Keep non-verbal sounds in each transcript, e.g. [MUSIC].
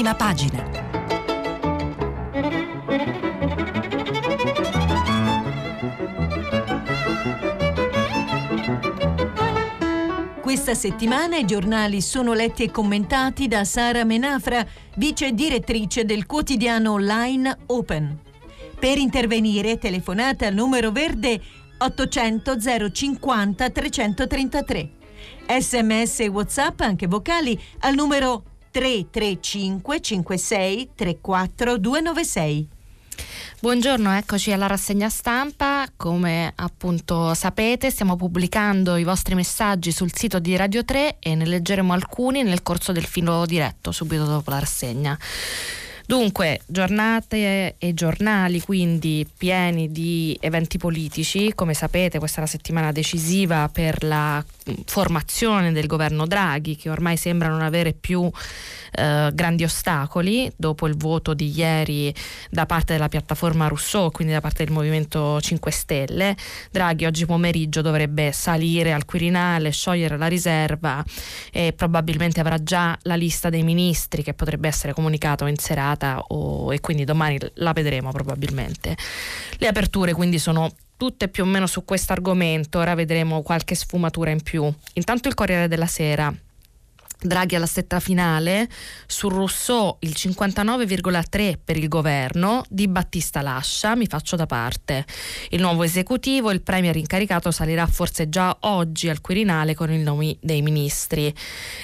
prima pagina. Questa settimana i giornali sono letti e commentati da Sara Menafra, vice direttrice del quotidiano online Open. Per intervenire telefonate al numero verde 800 050 333. Sms e WhatsApp anche vocali al numero 335 56 34 296. Buongiorno, eccoci alla rassegna stampa. Come appunto sapete, stiamo pubblicando i vostri messaggi sul sito di Radio 3 e ne leggeremo alcuni nel corso del filo diretto, subito dopo la rassegna. Dunque, giornate e giornali quindi pieni di eventi politici, come sapete questa è la settimana decisiva per la formazione del governo Draghi che ormai sembra non avere più eh, grandi ostacoli dopo il voto di ieri da parte della piattaforma Rousseau, quindi da parte del Movimento 5 Stelle. Draghi oggi pomeriggio dovrebbe salire al Quirinale, sciogliere la riserva e probabilmente avrà già la lista dei ministri che potrebbe essere comunicata in serata o, e quindi domani la vedremo probabilmente. Le aperture quindi sono tutte più o meno su questo argomento, ora vedremo qualche sfumatura in più. Intanto il Corriere della Sera Draghi alla setta finale, su Rousseau il 59,3 per il governo, Di Battista lascia, mi faccio da parte. Il nuovo esecutivo, il premier incaricato salirà forse già oggi al Quirinale con i nomi dei ministri.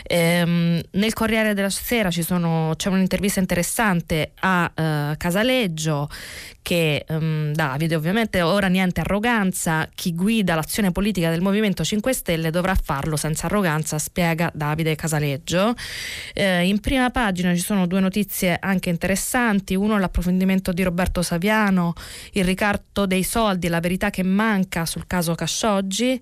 Ehm, nel Corriere della Sera sono, c'è un'intervista interessante a uh, Casaleggio che um, Davide ovviamente ora niente arroganza, chi guida l'azione politica del Movimento 5 Stelle dovrà farlo senza arroganza, spiega Davide Casaleggio. Eh, in prima pagina ci sono due notizie anche interessanti, uno l'approfondimento di Roberto Saviano, il ricatto dei soldi, la verità che manca sul caso Cascioggi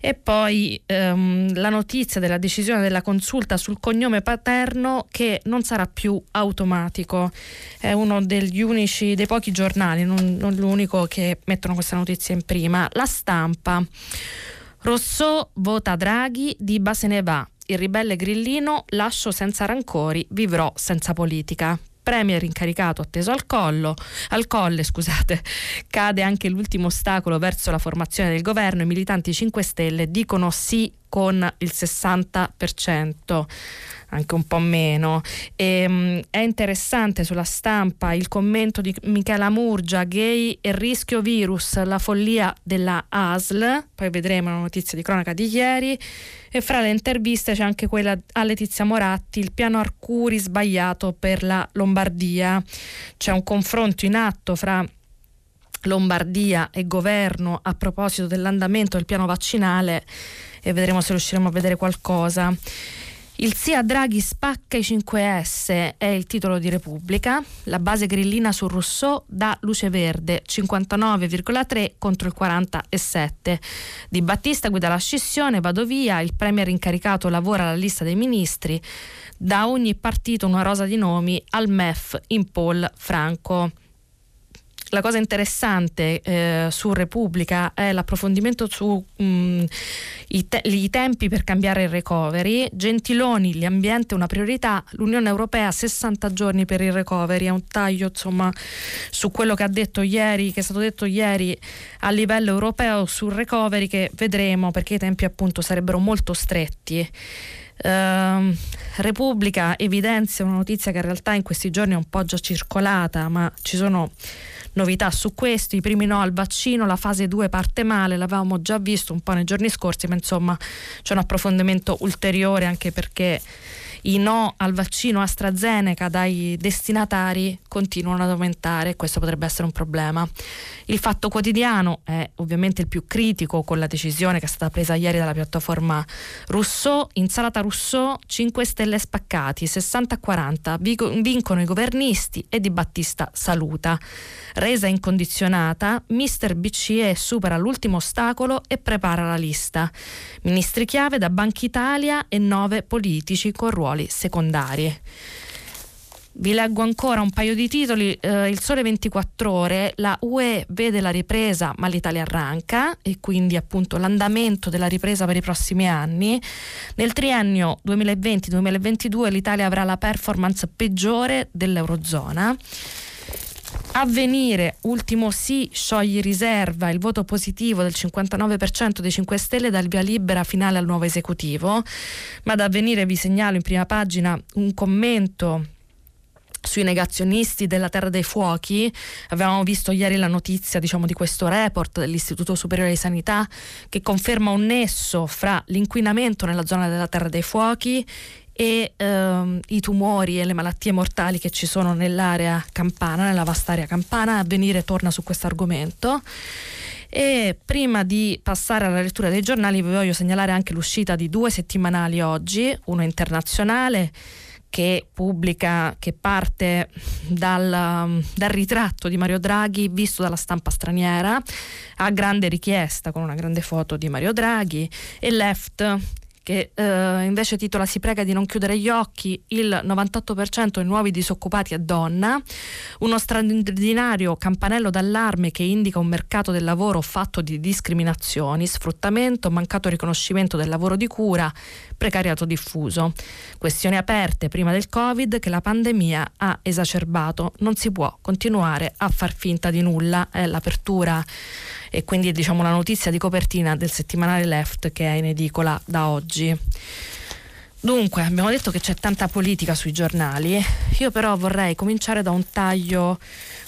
e poi ehm, la notizia della decisione della consulta sul cognome paterno che non sarà più automatico. È uno degli unici, dei pochi giornali giornali, non, non l'unico che mettono questa notizia in prima. La stampa. Rousseau vota Draghi, Diba se ne va. Il ribelle grillino, lascio senza rancori, vivrò senza politica. Premier incaricato atteso al collo, al colle, scusate, cade anche l'ultimo ostacolo verso la formazione del governo. I militanti 5 Stelle dicono sì con il 60% anche un po' meno. E, um, è interessante sulla stampa il commento di Michela Murgia, gay e rischio virus, la follia della ASL, poi vedremo la notizia di cronaca di ieri, e fra le interviste c'è anche quella a Letizia Moratti, il piano Arcuri sbagliato per la Lombardia. C'è un confronto in atto fra Lombardia e governo a proposito dell'andamento del piano vaccinale e vedremo se riusciremo a vedere qualcosa. Il sia Draghi spacca i 5S è il titolo di Repubblica. La base grillina su Rousseau dà luce verde 59,3 contro il 47. Di Battista guida la scissione, vado via, il premier incaricato lavora alla lista dei ministri. Da ogni partito una rosa di nomi al MEF in Paul Franco la cosa interessante eh, su Repubblica è l'approfondimento su mm, te- tempi per cambiare il recovery. Gentiloni, l'ambiente una priorità, l'Unione Europea 60 giorni per il recovery, è un taglio insomma su quello che detto ieri, che è stato detto ieri a livello europeo sul recovery che vedremo perché i tempi appunto sarebbero molto stretti. Uh, Repubblica evidenzia una notizia che in realtà in questi giorni è un po' già circolata, ma ci sono novità su questo, i primi no al vaccino, la fase 2 parte male, l'avevamo già visto un po' nei giorni scorsi, ma insomma c'è un approfondimento ulteriore anche perché i no al vaccino AstraZeneca dai destinatari continuano ad aumentare e questo potrebbe essere un problema. Il fatto quotidiano è ovviamente il più critico con la decisione che è stata presa ieri dalla piattaforma Rousseau, insalata Rousseau 5 stelle spaccati, 60 a 40, vincono i governisti e Di Battista saluta. Resa incondizionata, Mister BCE supera l'ultimo ostacolo e prepara la lista. Ministri chiave da Banca Italia e nove politici con ruoli secondari. Vi leggo ancora un paio di titoli. Eh, il Sole 24 Ore, la UE vede la ripresa ma l'Italia arranca e quindi appunto l'andamento della ripresa per i prossimi anni. Nel triennio 2020-2022 l'Italia avrà la performance peggiore dell'Eurozona. Avvenire, ultimo sì, scioglie riserva, il voto positivo del 59% dei 5 Stelle dal via libera finale al nuovo esecutivo, ma da avvenire vi segnalo in prima pagina un commento sui negazionisti della Terra dei Fuochi. Avevamo visto ieri la notizia diciamo, di questo report dell'Istituto Superiore di Sanità che conferma un nesso fra l'inquinamento nella zona della Terra dei Fuochi e ehm, i tumori e le malattie mortali che ci sono nell'area campana, nella vasta area campana. Avvenire torna su questo argomento. E prima di passare alla lettura dei giornali vi voglio segnalare anche l'uscita di due settimanali oggi, uno internazionale che pubblica, che parte dal, dal, ritratto di Mario Draghi visto dalla stampa straniera, a grande richiesta con una grande foto di Mario Draghi, e Left che eh, invece titola Si prega di non chiudere gli occhi, il 98% dei nuovi disoccupati è donna, uno straordinario campanello d'allarme che indica un mercato del lavoro fatto di discriminazioni, sfruttamento, mancato riconoscimento del lavoro di cura, precariato diffuso. Questioni aperte prima del Covid che la pandemia ha esacerbato. Non si può continuare a far finta di nulla, è l'apertura e quindi diciamo la notizia di copertina del settimanale Left che è in edicola da oggi. Dunque, abbiamo detto che c'è tanta politica sui giornali, io però vorrei cominciare da un taglio,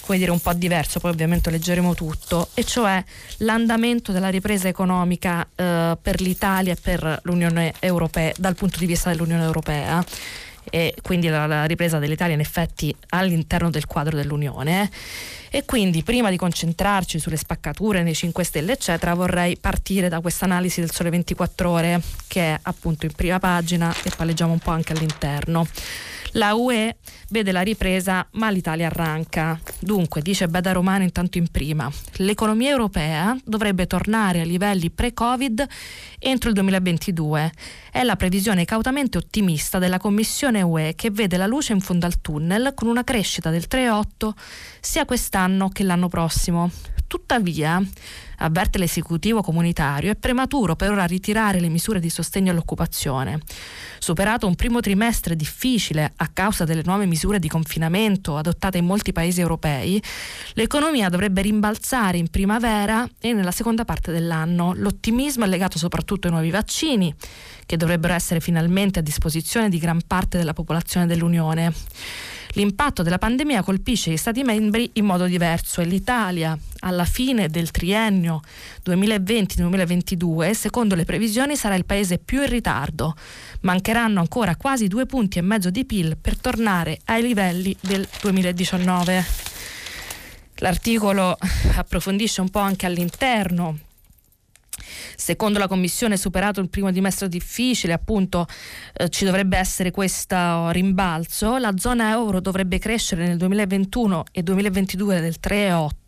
come dire, un po' diverso, poi ovviamente leggeremo tutto, e cioè l'andamento della ripresa economica eh, per l'Italia e per l'Unione Europea, dal punto di vista dell'Unione Europea e quindi la, la ripresa dell'Italia in effetti all'interno del quadro dell'Unione. E quindi prima di concentrarci sulle spaccature nei 5 Stelle, eccetera, vorrei partire da questa analisi del Sole 24 Ore, che è appunto in prima pagina e poi leggiamo un po' anche all'interno. La UE vede la ripresa, ma l'Italia arranca. Dunque, dice Beda Romano intanto in prima, l'economia europea dovrebbe tornare a livelli pre-Covid entro il 2022. È la previsione cautamente ottimista della Commissione UE che vede la luce in fondo al tunnel con una crescita del 3,8 sia quest'anno che l'anno prossimo. Tuttavia, avverte l'esecutivo comunitario, è prematuro per ora ritirare le misure di sostegno all'occupazione. Superato un primo trimestre difficile a causa delle nuove misure di confinamento adottate in molti paesi europei, l'economia dovrebbe rimbalzare in primavera e nella seconda parte dell'anno. L'ottimismo è legato soprattutto ai nuovi vaccini, che dovrebbero essere finalmente a disposizione di gran parte della popolazione dell'Unione. L'impatto della pandemia colpisce gli Stati membri in modo diverso e l'Italia alla fine del triennio 2020-2022, secondo le previsioni, sarà il paese più in ritardo. Mancheranno ancora quasi due punti e mezzo di PIL per tornare ai livelli del 2019. L'articolo approfondisce un po' anche all'interno Secondo la Commissione, superato il primo dimestre difficile, appunto eh, ci dovrebbe essere questo rimbalzo. La zona euro dovrebbe crescere nel 2021 e 2022 del 3,8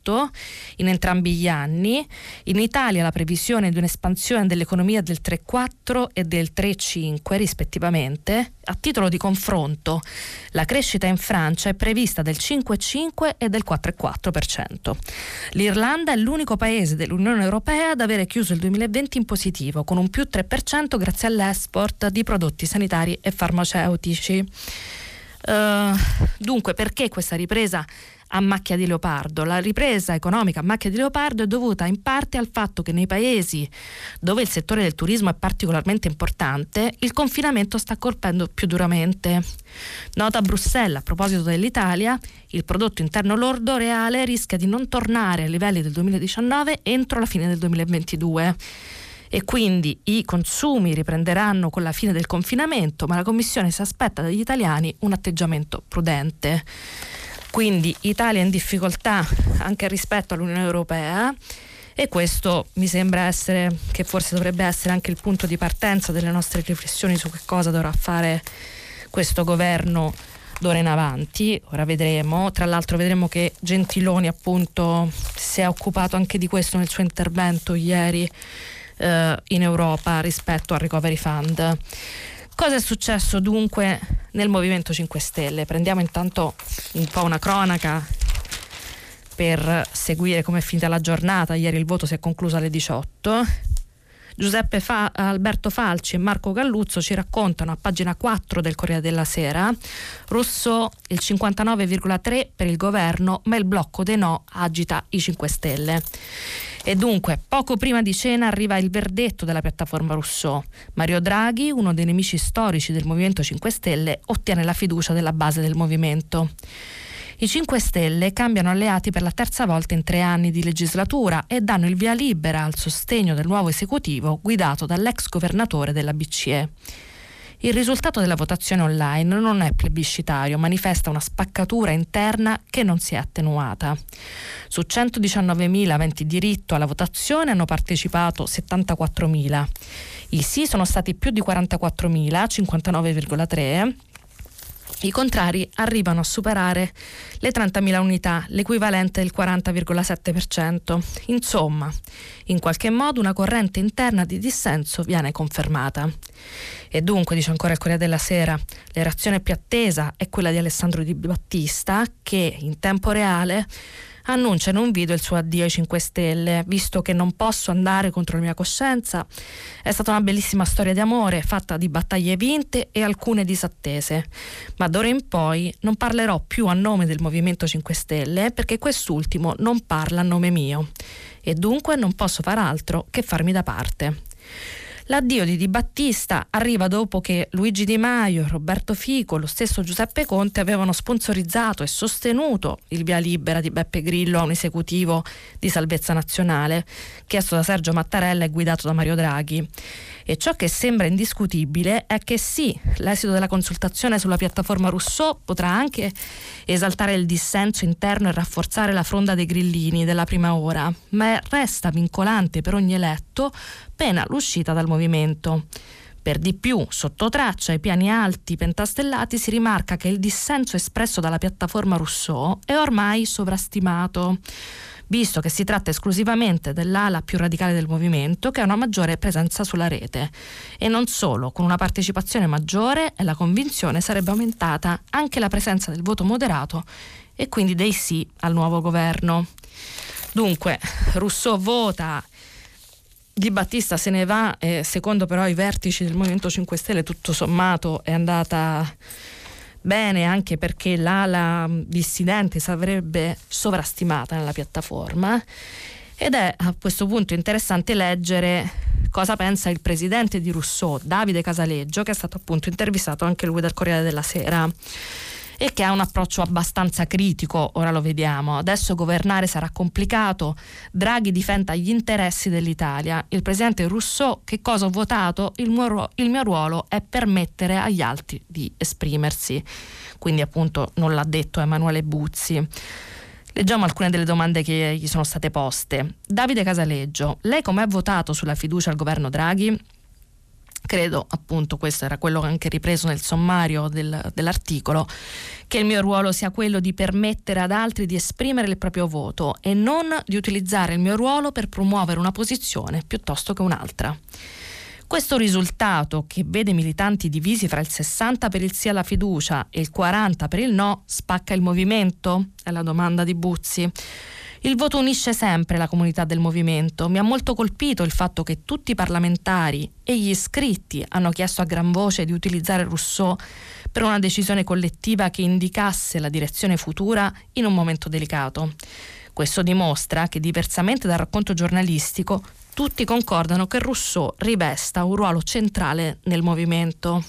in entrambi gli anni. In Italia la previsione di un'espansione dell'economia del 3,4 e del 3,5 rispettivamente. A titolo di confronto, la crescita in Francia è prevista del 5,5 e del 4,4%. L'Irlanda è l'unico paese dell'Unione Europea ad avere chiuso il 2020 in positivo, con un più 3% grazie all'export di prodotti sanitari e farmaceutici. Uh, dunque, perché questa ripresa a macchia di leopardo. La ripresa economica a macchia di leopardo è dovuta in parte al fatto che nei paesi dove il settore del turismo è particolarmente importante, il confinamento sta colpendo più duramente. Nota a Bruxelles a proposito dell'Italia, il prodotto interno lordo reale rischia di non tornare ai livelli del 2019 entro la fine del 2022 e quindi i consumi riprenderanno con la fine del confinamento, ma la Commissione si aspetta dagli italiani un atteggiamento prudente. Quindi Italia in difficoltà anche rispetto all'Unione Europea e questo mi sembra essere che forse dovrebbe essere anche il punto di partenza delle nostre riflessioni su che cosa dovrà fare questo governo d'ora in avanti, ora vedremo, tra l'altro vedremo che Gentiloni appunto si è occupato anche di questo nel suo intervento ieri eh, in Europa rispetto al Recovery Fund. Cosa è successo dunque nel Movimento 5 Stelle? Prendiamo intanto un po' una cronaca per seguire come è finita la giornata. Ieri il voto si è concluso alle 18. Giuseppe Fa- Alberto Falci e Marco Galluzzo ci raccontano a pagina 4 del Corriere della Sera Rousseau il 59,3 per il governo ma il blocco dei no agita i 5 Stelle. E dunque, poco prima di cena arriva il verdetto della piattaforma Rousseau. Mario Draghi, uno dei nemici storici del Movimento 5 Stelle, ottiene la fiducia della base del movimento. I 5 Stelle cambiano alleati per la terza volta in tre anni di legislatura e danno il via libera al sostegno del nuovo esecutivo guidato dall'ex governatore della BCE. Il risultato della votazione online non è plebiscitario, manifesta una spaccatura interna che non si è attenuata. Su 119.000 aventi diritto alla votazione hanno partecipato 74.000. I sì sono stati più di 44.000, 59,3 i contrari arrivano a superare le 30.000 unità, l'equivalente del 40,7%. Insomma, in qualche modo una corrente interna di dissenso viene confermata. E dunque, dice ancora il Corriere della Sera, la reazione più attesa è quella di Alessandro Di Battista che in tempo reale annuncia in un video il suo addio ai 5 Stelle, visto che non posso andare contro la mia coscienza. È stata una bellissima storia di amore, fatta di battaglie vinte e alcune disattese. Ma d'ora in poi non parlerò più a nome del Movimento 5 Stelle perché quest'ultimo non parla a nome mio. E dunque non posso far altro che farmi da parte. L'addio di Di Battista arriva dopo che Luigi Di Maio, Roberto Fico, lo stesso Giuseppe Conte avevano sponsorizzato e sostenuto il via libera di Beppe Grillo a un esecutivo di salvezza nazionale, chiesto da Sergio Mattarella e guidato da Mario Draghi. E ciò che sembra indiscutibile è che sì, l'esito della consultazione sulla piattaforma Rousseau potrà anche esaltare il dissenso interno e rafforzare la fronda dei grillini della prima ora, ma resta vincolante per ogni eletto pena l'uscita dal movimento. Per di più, sotto traccia ai piani alti pentastellati si rimarca che il dissenso espresso dalla piattaforma Rousseau è ormai sovrastimato visto che si tratta esclusivamente dell'ala più radicale del movimento che ha una maggiore presenza sulla rete. E non solo, con una partecipazione maggiore e la convinzione sarebbe aumentata anche la presenza del voto moderato e quindi dei sì al nuovo governo. Dunque, Rousseau vota di Battista se ne va e secondo però i vertici del Movimento 5 Stelle tutto sommato è andata bene anche perché l'ala dissidente sarebbe sovrastimata nella piattaforma. Ed è a questo punto interessante leggere cosa pensa il presidente di Rousseau, Davide Casaleggio, che è stato appunto intervistato anche lui dal Corriere della Sera e che ha un approccio abbastanza critico, ora lo vediamo. Adesso governare sarà complicato, Draghi difenda gli interessi dell'Italia. Il presidente Rousseau, che cosa ho votato? Il mio, il mio ruolo è permettere agli altri di esprimersi. Quindi appunto non l'ha detto Emanuele Buzzi. Leggiamo alcune delle domande che gli sono state poste. Davide Casaleggio, lei come ha votato sulla fiducia al governo Draghi? Credo appunto questo era quello anche ripreso nel sommario del, dell'articolo che il mio ruolo sia quello di permettere ad altri di esprimere il proprio voto e non di utilizzare il mio ruolo per promuovere una posizione piuttosto che un'altra. Questo risultato, che vede militanti divisi fra il 60 per il sì alla fiducia e il 40 per il no, spacca il movimento? È la domanda di Buzzi. Il voto unisce sempre la comunità del movimento. Mi ha molto colpito il fatto che tutti i parlamentari e gli iscritti hanno chiesto a gran voce di utilizzare Rousseau per una decisione collettiva che indicasse la direzione futura in un momento delicato. Questo dimostra che, diversamente dal racconto giornalistico, tutti concordano che Rousseau rivesta un ruolo centrale nel movimento.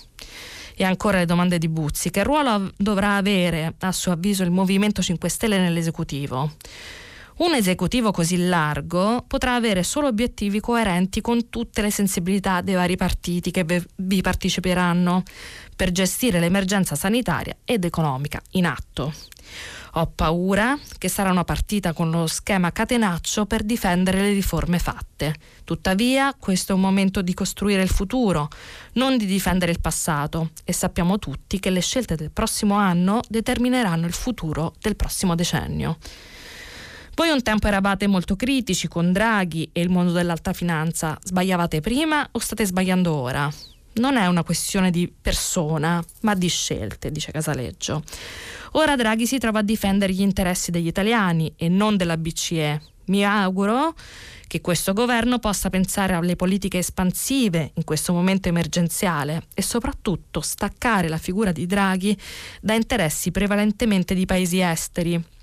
E ancora le domande di Buzzi. Che ruolo dovrà avere, a suo avviso, il Movimento 5 Stelle nell'esecutivo? Un esecutivo così largo potrà avere solo obiettivi coerenti con tutte le sensibilità dei vari partiti che vi parteciperanno per gestire l'emergenza sanitaria ed economica in atto. Ho paura che sarà una partita con lo schema catenaccio per difendere le riforme fatte. Tuttavia, questo è un momento di costruire il futuro, non di difendere il passato e sappiamo tutti che le scelte del prossimo anno determineranno il futuro del prossimo decennio. Voi un tempo eravate molto critici con Draghi e il mondo dell'alta finanza. Sbagliavate prima o state sbagliando ora? Non è una questione di persona, ma di scelte, dice Casaleggio. Ora Draghi si trova a difendere gli interessi degli italiani e non della BCE. Mi auguro che questo governo possa pensare alle politiche espansive in questo momento emergenziale e soprattutto staccare la figura di Draghi da interessi prevalentemente di paesi esteri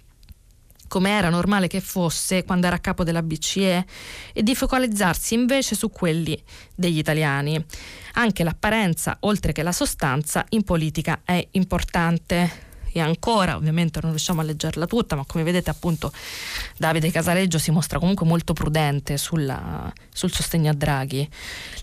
come era normale che fosse quando era a capo della BCE, e di focalizzarsi invece su quelli degli italiani. Anche l'apparenza, oltre che la sostanza, in politica è importante e ancora, ovviamente non riusciamo a leggerla tutta, ma come vedete appunto Davide Casaleggio si mostra comunque molto prudente sulla, sul sostegno a Draghi.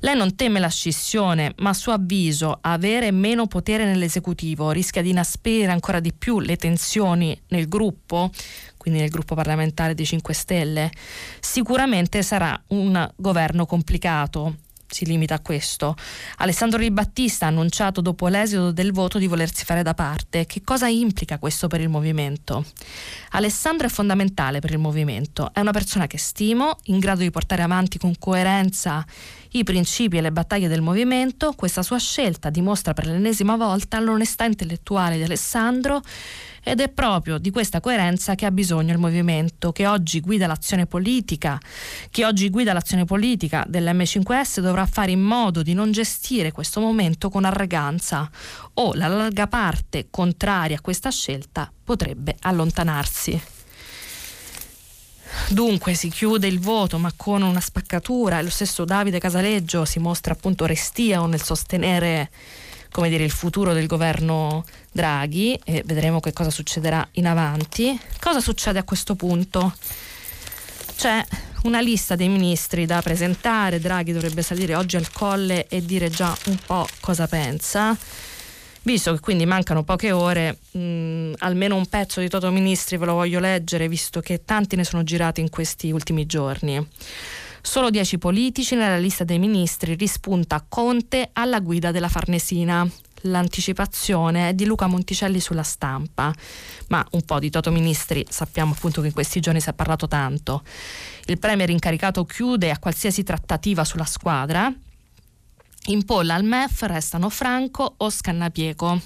Lei non teme la scissione, ma a suo avviso avere meno potere nell'esecutivo rischia di inasprire ancora di più le tensioni nel gruppo? Quindi nel gruppo parlamentare dei 5 Stelle, sicuramente sarà un governo complicato si limita a questo. Alessandro Di Battista ha annunciato dopo l'esito del voto di volersi fare da parte. Che cosa implica questo per il movimento? Alessandro è fondamentale per il movimento, è una persona che stimo, in grado di portare avanti con coerenza i principi e le battaglie del movimento. Questa sua scelta dimostra per l'ennesima volta l'onestà intellettuale di Alessandro ed è proprio di questa coerenza che ha bisogno il movimento che oggi guida l'azione politica, che oggi guida l'azione politica dell'M5S dovrà fare in modo di non gestire questo momento con arroganza o la larga parte contraria a questa scelta potrebbe allontanarsi. Dunque si chiude il voto ma con una spaccatura lo stesso Davide Casaleggio si mostra appunto restio nel sostenere come dire, il futuro del governo Draghi e vedremo che cosa succederà in avanti. Cosa succede a questo punto? C'è una lista dei ministri da presentare, Draghi dovrebbe salire oggi al colle e dire già un po' cosa pensa. Visto che quindi mancano poche ore, mh, almeno un pezzo di Toto Ministri ve lo voglio leggere, visto che tanti ne sono girati in questi ultimi giorni. Solo dieci politici nella lista dei ministri rispunta Conte alla guida della Farnesina. L'anticipazione è di Luca Monticelli sulla stampa, ma un po' di Toto Ministri sappiamo appunto che in questi giorni si è parlato tanto. Il premier incaricato chiude a qualsiasi trattativa sulla squadra. In polla al MEF restano Franco o Scannapieco.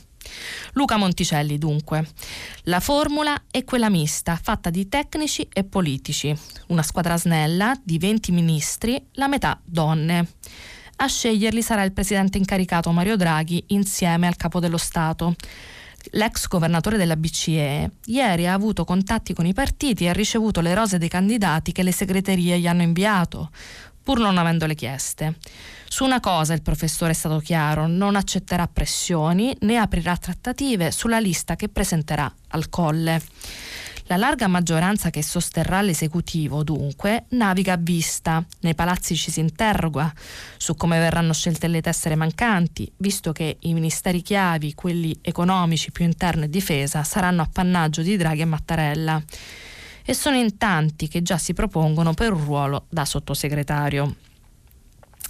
Luca Monticelli dunque. La formula è quella mista, fatta di tecnici e politici. Una squadra snella di 20 ministri, la metà donne. A sceglierli sarà il presidente incaricato Mario Draghi insieme al capo dello Stato. L'ex governatore della BCE ieri ha avuto contatti con i partiti e ha ricevuto le rose dei candidati che le segreterie gli hanno inviato, pur non avendole chieste. Su una cosa il professore è stato chiaro, non accetterà pressioni né aprirà trattative sulla lista che presenterà al colle. La larga maggioranza che sosterrà l'esecutivo, dunque, naviga a vista. Nei palazzi ci si interroga su come verranno scelte le tessere mancanti, visto che i ministeri chiavi, quelli economici più interno e difesa, saranno appannaggio di Draghi e Mattarella. E sono in tanti che già si propongono per un ruolo da sottosegretario.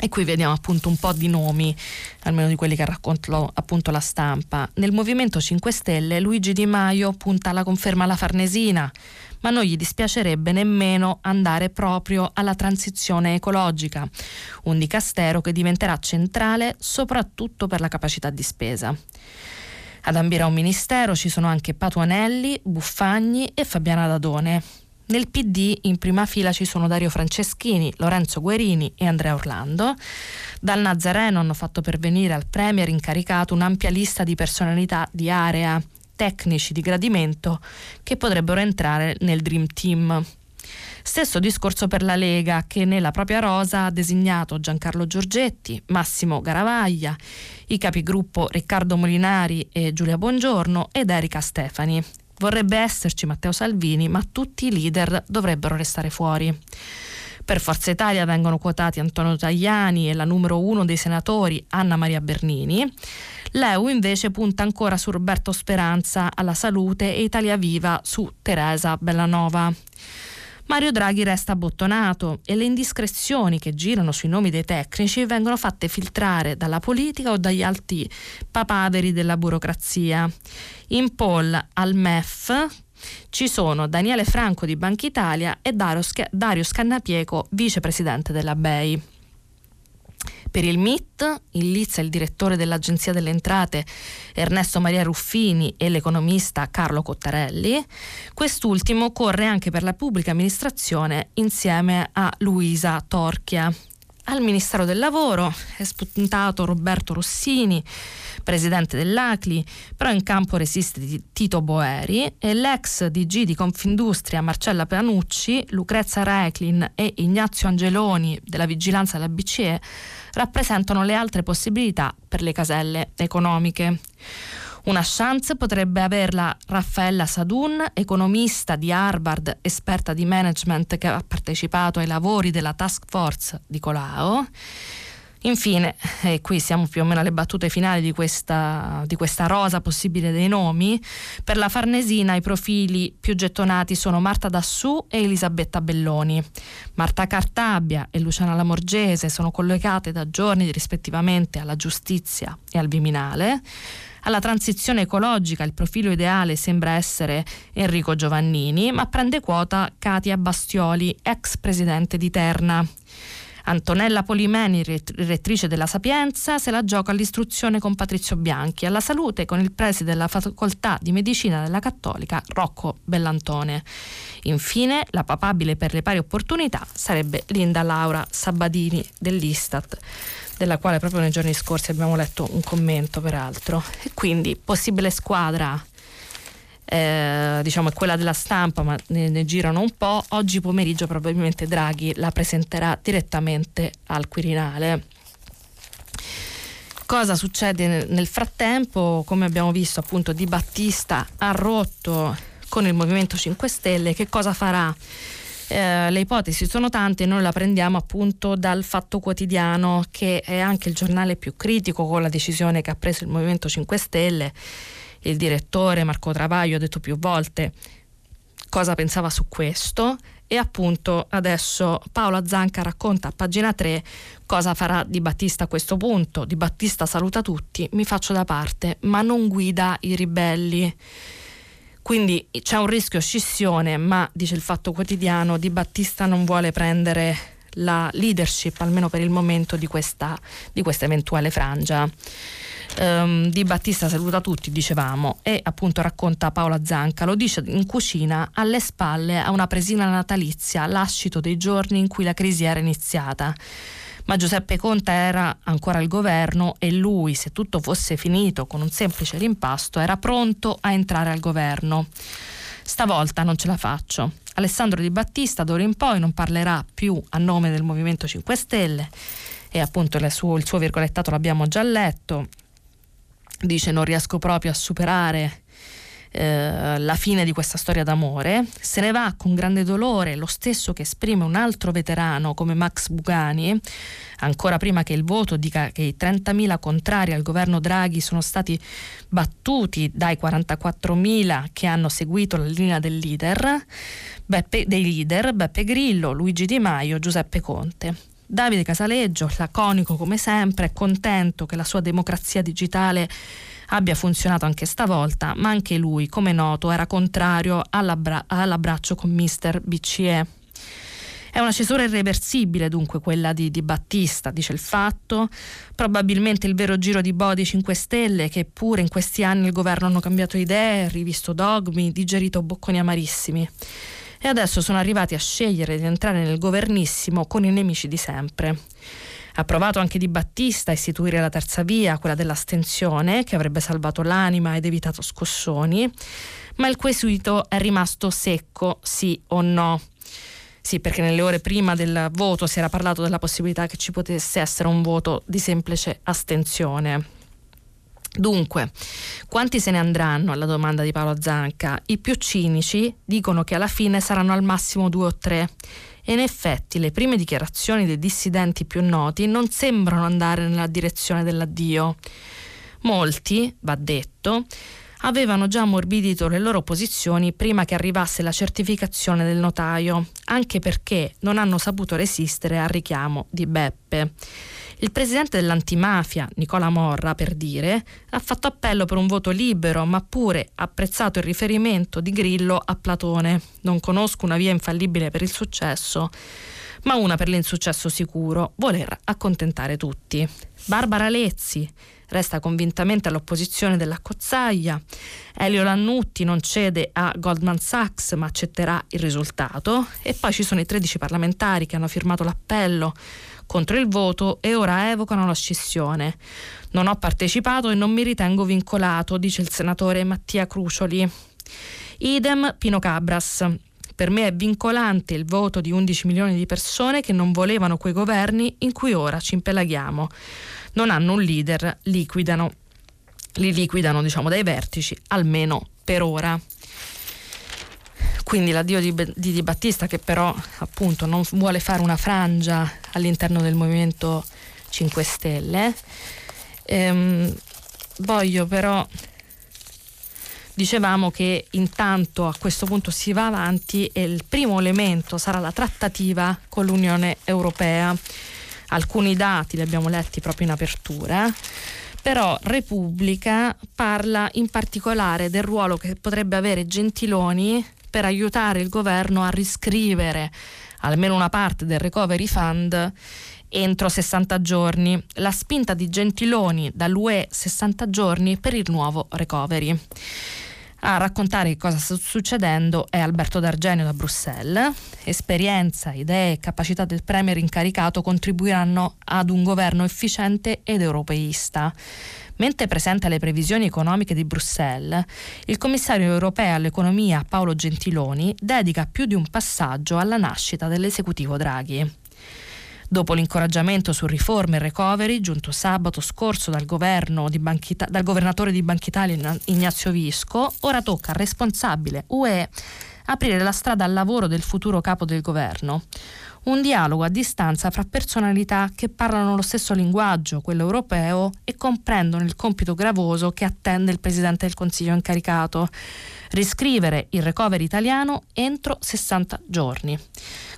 E qui vediamo appunto un po' di nomi, almeno di quelli che raccontano appunto la stampa. Nel Movimento 5 Stelle Luigi Di Maio punta alla conferma alla Farnesina, ma non gli dispiacerebbe nemmeno andare proprio alla transizione ecologica, un dicastero che diventerà centrale soprattutto per la capacità di spesa. Ad ambire a un ministero ci sono anche Patuanelli, Buffagni e Fabiana Dadone. Nel PD in prima fila ci sono Dario Franceschini, Lorenzo Guerini e Andrea Orlando. Dal Nazareno hanno fatto pervenire al Premier incaricato un'ampia lista di personalità di area, tecnici di gradimento che potrebbero entrare nel Dream Team. Stesso discorso per la Lega che nella propria rosa ha designato Giancarlo Giorgetti, Massimo Garavaglia, i capigruppo Riccardo Molinari e Giulia Bongiorno ed Erika Stefani. Vorrebbe esserci Matteo Salvini, ma tutti i leader dovrebbero restare fuori. Per Forza Italia vengono quotati Antonio Tajani e la numero uno dei senatori Anna Maria Bernini. L'EU invece punta ancora su Roberto Speranza alla salute e Italia Viva su Teresa Bellanova. Mario Draghi resta bottonato e le indiscrezioni che girano sui nomi dei tecnici vengono fatte filtrare dalla politica o dagli alti papaveri della burocrazia. In poll al MEF ci sono Daniele Franco di Banca Italia e Dario, Scannapieco, vicepresidente della BEI. Per il MIT, il Liz è il direttore dell'Agenzia delle Entrate Ernesto Maria Ruffini e l'economista Carlo Cottarelli. Quest'ultimo corre anche per la pubblica amministrazione insieme a Luisa Torchia. Al Ministero del Lavoro è spuntato Roberto Rossini, presidente dell'ACLI, però in campo resiste Tito Boeri e l'ex DG di Confindustria Marcella Panucci, Lucrezia Reclin e Ignazio Angeloni della vigilanza della BCE rappresentano le altre possibilità per le caselle economiche. Una chance potrebbe averla Raffaella Sadun, economista di Harvard, esperta di management che ha partecipato ai lavori della task force di Colau Infine, e qui siamo più o meno alle battute finali di questa, di questa, rosa possibile dei nomi, per la Farnesina i profili più gettonati sono Marta Dassù e Elisabetta Belloni. Marta Cartabia e Luciana Lamorgese sono collegate da giorni rispettivamente alla giustizia e al Viminale. Alla transizione ecologica il profilo ideale sembra essere Enrico Giovannini, ma prende quota Katia Bastioli, ex presidente di Terna. Antonella Polimeni, rettrice della Sapienza, se la gioca all'istruzione con Patrizio Bianchi, alla salute con il preside della facoltà di medicina della Cattolica Rocco Bellantone. Infine, la papabile per le pari opportunità sarebbe Linda Laura Sabadini dell'Istat della quale proprio nei giorni scorsi abbiamo letto un commento peraltro. E quindi possibile squadra eh, diciamo è quella della stampa, ma ne, ne, girano un po'. Oggi pomeriggio probabilmente Draghi la presenterà direttamente al Quirinale. Cosa succede nel frattempo? Come abbiamo visto, appunto, Di Battista ha rotto con il Movimento 5 Stelle. Che cosa farà? Eh, le ipotesi sono tante, noi la prendiamo appunto dal Fatto Quotidiano, che è anche il giornale più critico con la decisione che ha preso il Movimento 5 Stelle il direttore Marco Travaglio ha detto più volte cosa pensava su questo e appunto adesso Paola Zanca racconta a pagina 3 cosa farà Di Battista a questo punto. Di Battista saluta tutti, mi faccio da parte, ma non guida i ribelli. Quindi c'è un rischio scissione, ma dice il Fatto Quotidiano, Di Battista non vuole prendere la leadership, almeno per il momento, di questa, di questa eventuale frangia um, Di Battista saluta tutti, dicevamo, e appunto racconta Paola Zanca, lo dice in cucina, alle spalle a una presina natalizia, lascito dei giorni in cui la crisi era iniziata. Ma Giuseppe Conte era ancora al governo e lui, se tutto fosse finito con un semplice rimpasto, era pronto a entrare al governo. Stavolta non ce la faccio. Alessandro Di Battista d'ora in poi non parlerà più a nome del Movimento 5 Stelle e appunto il suo, il suo virgolettato l'abbiamo già letto dice non riesco proprio a superare eh, la fine di questa storia d'amore, se ne va con grande dolore, lo stesso che esprime un altro veterano come Max Bugani, ancora prima che il voto dica che i 30.000 contrari al governo Draghi sono stati battuti dai 44.000 che hanno seguito la linea del leader, Beppe, dei leader Beppe Grillo, Luigi Di Maio, Giuseppe Conte. Davide Casaleggio, laconico come sempre, è contento che la sua democrazia digitale abbia funzionato anche stavolta, ma anche lui, come noto, era contrario all'abbra- all'abbraccio con Mister BCE. È una cesura irreversibile dunque quella di, di, Battista, dice il fatto. Probabilmente il vero giro di Bodi 5 Stelle, che pure in questi anni il governo hanno cambiato idee, rivisto dogmi, digerito bocconi amarissimi e adesso sono arrivati a scegliere di entrare nel governissimo con i nemici di sempre. Ha provato anche Di Battista a istituire la terza via, quella dell'astensione, che avrebbe salvato l'anima ed evitato scossoni, ma il quesito è rimasto secco, sì o no. Sì, perché nelle ore prima del voto si era parlato della possibilità che ci potesse essere un voto di semplice astensione. Dunque, quanti se ne andranno alla domanda di Paolo Zanca? I più cinici dicono che alla fine saranno al massimo due o tre. E in effetti le prime dichiarazioni dei dissidenti più noti non sembrano andare nella direzione dell'addio. Molti, va detto, avevano già ammorbidito le loro posizioni prima che arrivasse la certificazione del notaio, anche perché non hanno saputo resistere al richiamo di Beppe. Il presidente dell'antimafia, Nicola Morra, per dire, ha fatto appello per un voto libero, ma pure apprezzato il riferimento di Grillo a Platone. Non conosco una via infallibile per il successo, ma una per l'insuccesso sicuro, voler accontentare tutti. Barbara Lezzi resta convintamente all'opposizione della Cozzaglia. Elio Lannutti non cede a Goldman Sachs ma accetterà il risultato. E poi ci sono i 13 parlamentari che hanno firmato l'appello contro il voto e ora evocano la scissione. Non ho partecipato e non mi ritengo vincolato, dice il senatore Mattia Crucioli. Idem Pino Cabras. Per me è vincolante il voto di 11 milioni di persone che non volevano quei governi in cui ora ci impelaghiamo. Non hanno un leader, liquidano. Li liquidano, diciamo, dai vertici, almeno per ora. Quindi l'addio di, di Di Battista che però appunto non vuole fare una frangia all'interno del Movimento 5 Stelle. Ehm, voglio però dicevamo che intanto a questo punto si va avanti e il primo elemento sarà la trattativa con l'Unione Europea. Alcuni dati li abbiamo letti proprio in apertura però Repubblica parla in particolare del ruolo che potrebbe avere Gentiloni per aiutare il governo a riscrivere almeno una parte del recovery fund entro 60 giorni. La spinta di Gentiloni dall'UE 60 giorni per il nuovo recovery. A raccontare cosa sta succedendo è Alberto D'Argenio da Bruxelles. Esperienza, idee e capacità del Premier incaricato contribuiranno ad un governo efficiente ed europeista. Mentre presenta le previsioni economiche di Bruxelles, il commissario europeo all'economia Paolo Gentiloni dedica più di un passaggio alla nascita dell'esecutivo Draghi. Dopo l'incoraggiamento su riforme e recovery giunto sabato scorso dal, Banchita- dal governatore di Banca Italia Ignazio Visco, ora tocca al responsabile UE aprire la strada al lavoro del futuro capo del governo. Un dialogo a distanza fra personalità che parlano lo stesso linguaggio, quello europeo, e comprendono il compito gravoso che attende il Presidente del Consiglio incaricato, riscrivere il recovery italiano entro 60 giorni.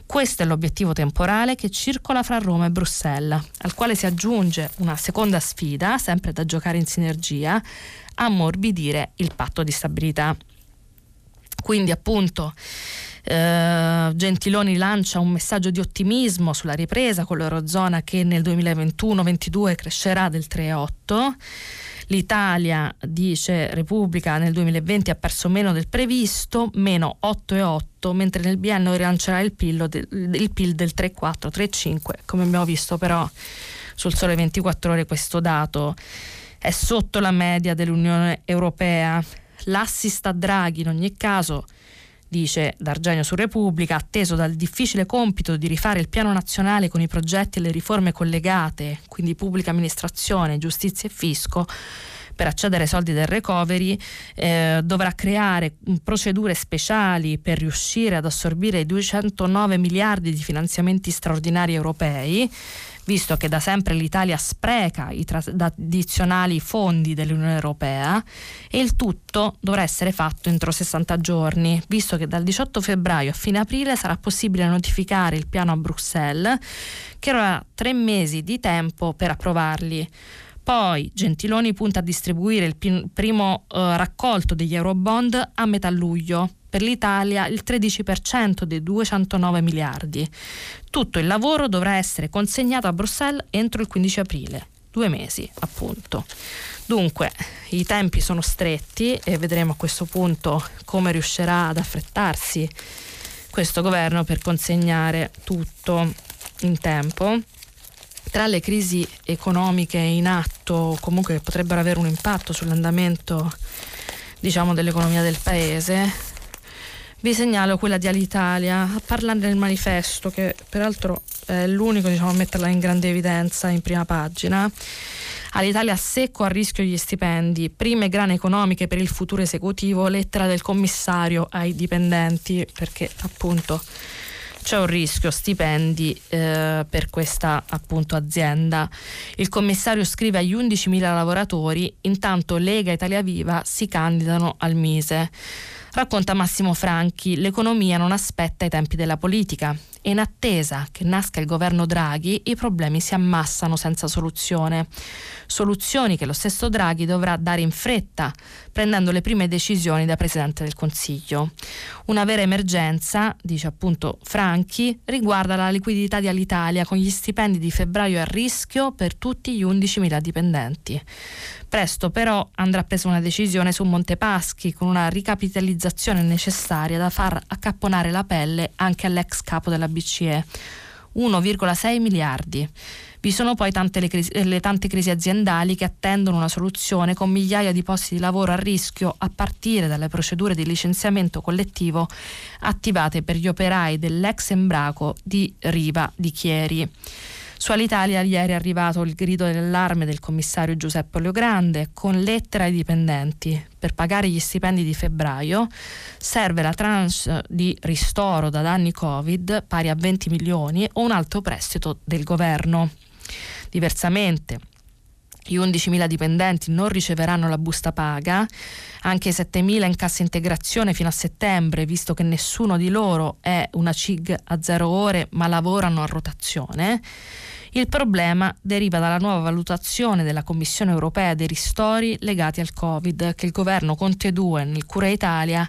Questo è l'obiettivo temporale che circola fra Roma e Bruxelles, al quale si aggiunge una seconda sfida, sempre da giocare in sinergia, ammorbidire il patto di stabilità. Quindi appunto eh, Gentiloni lancia un messaggio di ottimismo sulla ripresa con l'Eurozona che nel 2021-22 crescerà del 3,8 L'Italia, dice Repubblica, nel 2020 ha perso meno del previsto, meno 8,8, mentre nel biennio rilancerà il PIL, il PIL del 3,4, 3,5. Come abbiamo visto però sul sole 24 ore questo dato è sotto la media dell'Unione Europea. L'assist a Draghi in ogni caso dice D'Argenio su Repubblica, atteso dal difficile compito di rifare il piano nazionale con i progetti e le riforme collegate, quindi pubblica amministrazione, giustizia e fisco, per accedere ai soldi del recovery eh, dovrà creare procedure speciali per riuscire ad assorbire i 209 miliardi di finanziamenti straordinari europei visto che da sempre l'Italia spreca i tradizionali fondi dell'Unione Europea e il tutto dovrà essere fatto entro 60 giorni, visto che dal 18 febbraio a fine aprile sarà possibile notificare il piano a Bruxelles, che avrà tre mesi di tempo per approvarli. Poi Gentiloni punta a distribuire il primo eh, raccolto degli Eurobond a metà luglio, per l'Italia il 13% dei 209 miliardi. Tutto il lavoro dovrà essere consegnato a Bruxelles entro il 15 aprile, due mesi appunto. Dunque, i tempi sono stretti e vedremo a questo punto come riuscirà ad affrettarsi questo governo per consegnare tutto in tempo. Tra le crisi economiche in atto, comunque che potrebbero avere un impatto sull'andamento diciamo, dell'economia del paese, vi segnalo quella di Alitalia, a parlare del manifesto, che peraltro è l'unico diciamo, a metterla in grande evidenza in prima pagina. All'Italia secco a rischio gli stipendi, prime grane economiche per il futuro esecutivo, lettera del commissario ai dipendenti, perché appunto c'è un rischio stipendi eh, per questa appunto azienda. Il commissario scrive agli 11.000 lavoratori, intanto Lega Italia Viva si candidano al Mise. Racconta Massimo Franchi, l'economia non aspetta i tempi della politica e in attesa che nasca il governo Draghi i problemi si ammassano senza soluzione. Soluzioni che lo stesso Draghi dovrà dare in fretta, prendendo le prime decisioni da Presidente del Consiglio. Una vera emergenza, dice appunto Franchi, riguarda la liquidità di Alitalia con gli stipendi di febbraio a rischio per tutti gli 11.000 dipendenti. Presto però andrà presa una decisione su Montepaschi con una ricapitalizzazione necessaria da far accapponare la pelle anche all'ex capo della BCE. 1,6 miliardi. Vi sono poi tante le, crisi, le, tante crisi aziendali che attendono una soluzione con migliaia di posti di lavoro a rischio a partire dalle procedure di licenziamento collettivo attivate per gli operai dell'ex Embraco di Riva di Chieri. Su Alitalia ieri è arrivato il grido dell'allarme del commissario Giuseppe Leogrande con lettera ai dipendenti. Per pagare gli stipendi di febbraio serve la tranche di ristoro da danni Covid pari a 20 milioni o un alto prestito del governo. Diversamente, gli 11.000 dipendenti non riceveranno la busta paga, anche i 7.000 in cassa integrazione fino a settembre, visto che nessuno di loro è una CIG a zero ore ma lavorano a rotazione. Il problema deriva dalla nuova valutazione della Commissione europea dei ristori legati al Covid che il governo Conte 2 nel Cura Italia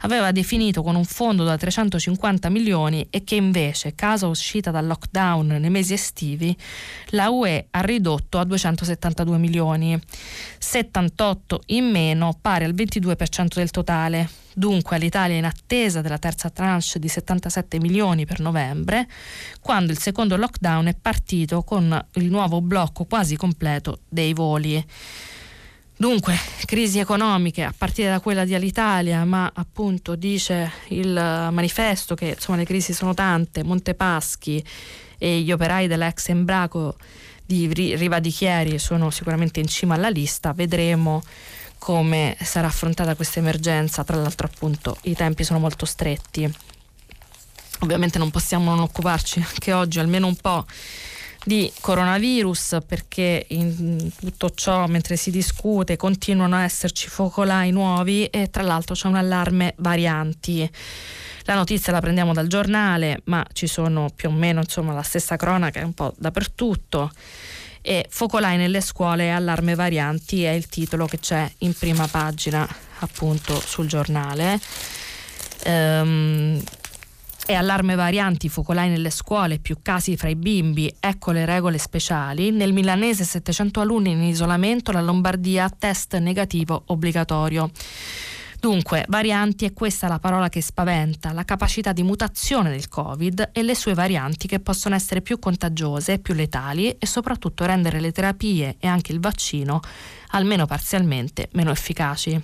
aveva definito con un fondo da 350 milioni e che invece, caso uscita dal lockdown nei mesi estivi, la UE ha ridotto a 272 milioni, 78 in meno, pari al 22% del totale. Dunque l'Italia è in attesa della terza tranche di 77 milioni per novembre, quando il secondo lockdown è partito con il nuovo blocco quasi completo dei voli. Dunque, crisi economiche a partire da quella di Alitalia, ma appunto dice il manifesto che insomma, le crisi sono tante, Montepaschi e gli operai dell'ex Embraco di Riva di Chieri sono sicuramente in cima alla lista, vedremo come sarà affrontata questa emergenza, tra l'altro appunto i tempi sono molto stretti. Ovviamente non possiamo non occuparci anche oggi almeno un po' di coronavirus perché in tutto ciò mentre si discute continuano a esserci focolai nuovi e tra l'altro c'è un allarme varianti. La notizia la prendiamo dal giornale, ma ci sono più o meno insomma, la stessa cronaca un po' dappertutto. E focolai nelle scuole e allarme varianti è il titolo che c'è in prima pagina appunto sul giornale. Ehm, e allarme varianti, focolai nelle scuole, più casi fra i bimbi, ecco le regole speciali. Nel milanese 700 alunni in isolamento, la Lombardia test negativo obbligatorio. Dunque, varianti è questa la parola che spaventa, la capacità di mutazione del Covid e le sue varianti che possono essere più contagiose, più letali e soprattutto rendere le terapie e anche il vaccino, almeno parzialmente, meno efficaci.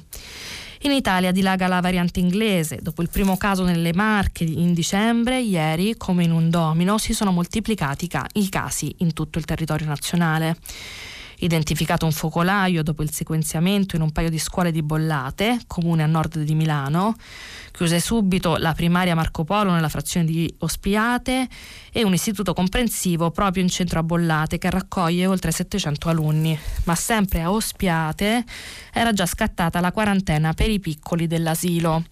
In Italia dilaga la variante inglese. Dopo il primo caso nelle Marche in dicembre, ieri, come in un domino, si sono moltiplicati i casi in tutto il territorio nazionale identificato un focolaio dopo il sequenziamento in un paio di scuole di Bollate, comune a nord di Milano. Chiuse subito la primaria Marco Polo nella frazione di Ospiate e un istituto comprensivo proprio in centro a Bollate che raccoglie oltre 700 alunni. Ma sempre a Ospiate era già scattata la quarantena per i piccoli dell'asilo.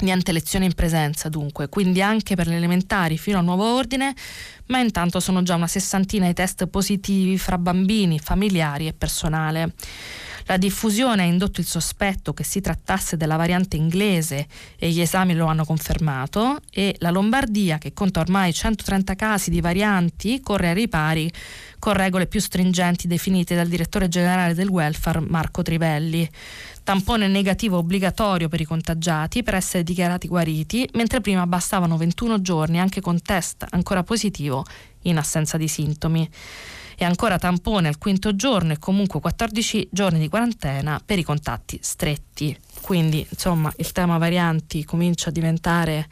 Niente lezioni in presenza dunque, quindi anche per le elementari fino a nuovo ordine, ma intanto sono già una sessantina i test positivi fra bambini, familiari e personale. La diffusione ha indotto il sospetto che si trattasse della variante inglese e gli esami lo hanno confermato e la Lombardia, che conta ormai 130 casi di varianti, corre ai ripari con regole più stringenti definite dal direttore generale del welfare Marco Trivelli tampone negativo obbligatorio per i contagiati per essere dichiarati guariti, mentre prima bastavano 21 giorni anche con test ancora positivo in assenza di sintomi. E ancora tampone al quinto giorno e comunque 14 giorni di quarantena per i contatti stretti. Quindi, insomma, il tema varianti comincia a diventare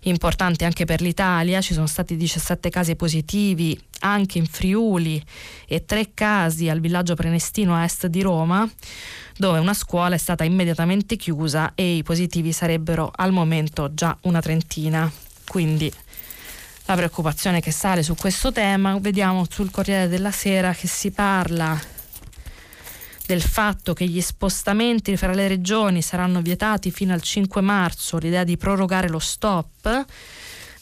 importante anche per l'Italia, ci sono stati 17 casi positivi anche in Friuli e 3 casi al villaggio Prenestino a est di Roma dove una scuola è stata immediatamente chiusa e i positivi sarebbero al momento già una trentina. Quindi la preoccupazione che sale su questo tema, vediamo sul Corriere della Sera che si parla del fatto che gli spostamenti fra le regioni saranno vietati fino al 5 marzo, l'idea di prorogare lo stop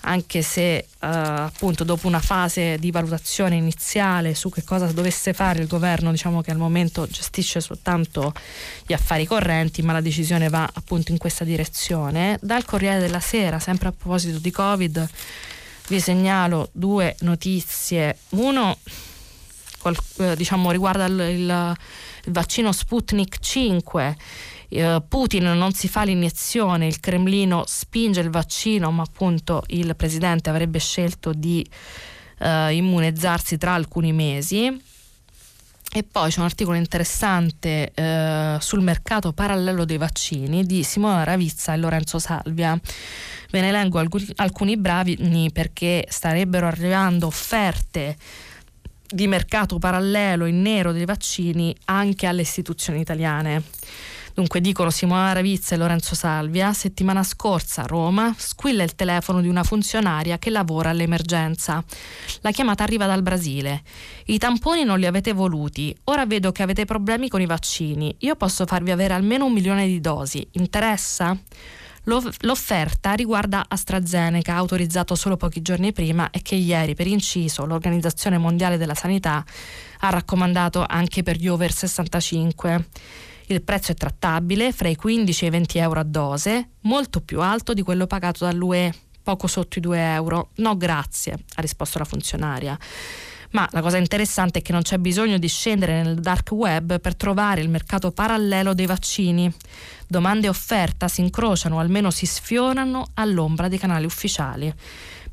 anche se eh, appunto dopo una fase di valutazione iniziale su che cosa dovesse fare il governo, diciamo che al momento gestisce soltanto gli affari correnti, ma la decisione va appunto in questa direzione. Dal Corriere della Sera, sempre a proposito di Covid, vi segnalo due notizie. Uno eh, diciamo, riguarda il, il, il vaccino Sputnik 5 eh, Putin non si fa l'iniezione, il Cremlino spinge il vaccino, ma appunto il presidente avrebbe scelto di eh, immunizzarsi tra alcuni mesi. E poi c'è un articolo interessante eh, sul mercato parallelo dei vaccini di Simona Ravizza e Lorenzo Salvia. Ve ne alcuni, alcuni bravi perché starebbero arrivando offerte di mercato parallelo in nero dei vaccini anche alle istituzioni italiane. Dunque dicono Simona Ravizza e Lorenzo Salvia, settimana scorsa a Roma squilla il telefono di una funzionaria che lavora all'emergenza. La chiamata arriva dal Brasile. I tamponi non li avete voluti, ora vedo che avete problemi con i vaccini. Io posso farvi avere almeno un milione di dosi. Interessa? L'offerta riguarda AstraZeneca, autorizzato solo pochi giorni prima e che ieri, per inciso, l'Organizzazione Mondiale della Sanità ha raccomandato anche per gli over 65. Il prezzo è trattabile fra i 15 e i 20 euro a dose, molto più alto di quello pagato dall'UE, poco sotto i 2 euro. No, grazie, ha risposto la funzionaria. Ma la cosa interessante è che non c'è bisogno di scendere nel dark web per trovare il mercato parallelo dei vaccini. Domande e offerta si incrociano o almeno si sfiorano all'ombra dei canali ufficiali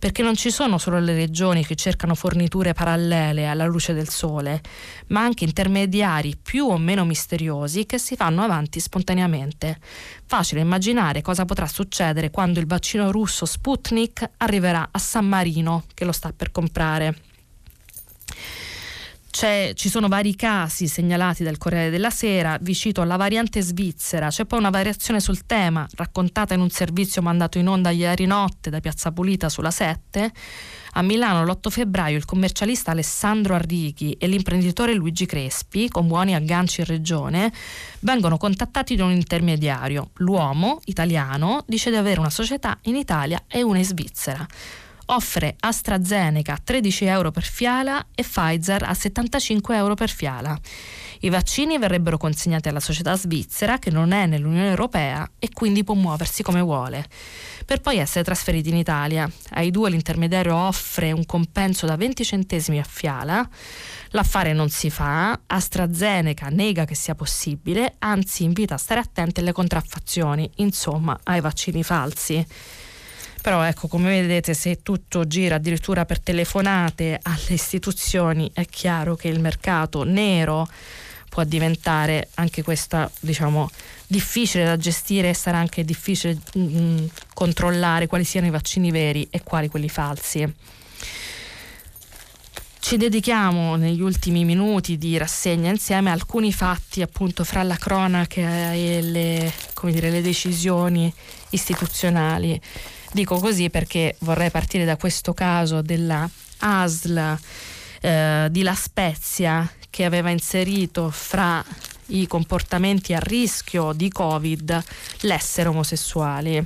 perché non ci sono solo le regioni che cercano forniture parallele alla luce del sole, ma anche intermediari più o meno misteriosi che si fanno avanti spontaneamente. Facile immaginare cosa potrà succedere quando il vaccino russo Sputnik arriverà a San Marino, che lo sta per comprare. Ci sono vari casi segnalati dal Corriere della Sera, vi cito la variante svizzera, c'è poi una variazione sul tema raccontata in un servizio mandato in onda ieri notte da Piazza Pulita sulla 7. A Milano l'8 febbraio il commercialista Alessandro Arrighi e l'imprenditore Luigi Crespi, con buoni agganci in regione, vengono contattati da un intermediario. L'uomo, italiano, dice di avere una società in Italia e una in Svizzera offre AstraZeneca a 13 euro per fiala e Pfizer a 75 euro per fiala. I vaccini verrebbero consegnati alla società svizzera che non è nell'Unione Europea e quindi può muoversi come vuole, per poi essere trasferiti in Italia. Ai due l'intermediario offre un compenso da 20 centesimi a fiala, l'affare non si fa, AstraZeneca nega che sia possibile, anzi invita a stare attenti alle contraffazioni, insomma ai vaccini falsi. Però ecco, come vedete, se tutto gira addirittura per telefonate alle istituzioni, è chiaro che il mercato nero può diventare anche questa, diciamo, difficile da gestire e sarà anche difficile mh, mm, controllare quali siano i vaccini veri e quali quelli falsi. Ci dedichiamo negli ultimi minuti di rassegna insieme a alcuni fatti appunto fra la cronaca e le, dire, le decisioni istituzionali. Dico così perché vorrei partire da questo caso della ASL eh, di La Spezia che aveva inserito fra i comportamenti a rischio di Covid l'essere omosessuali.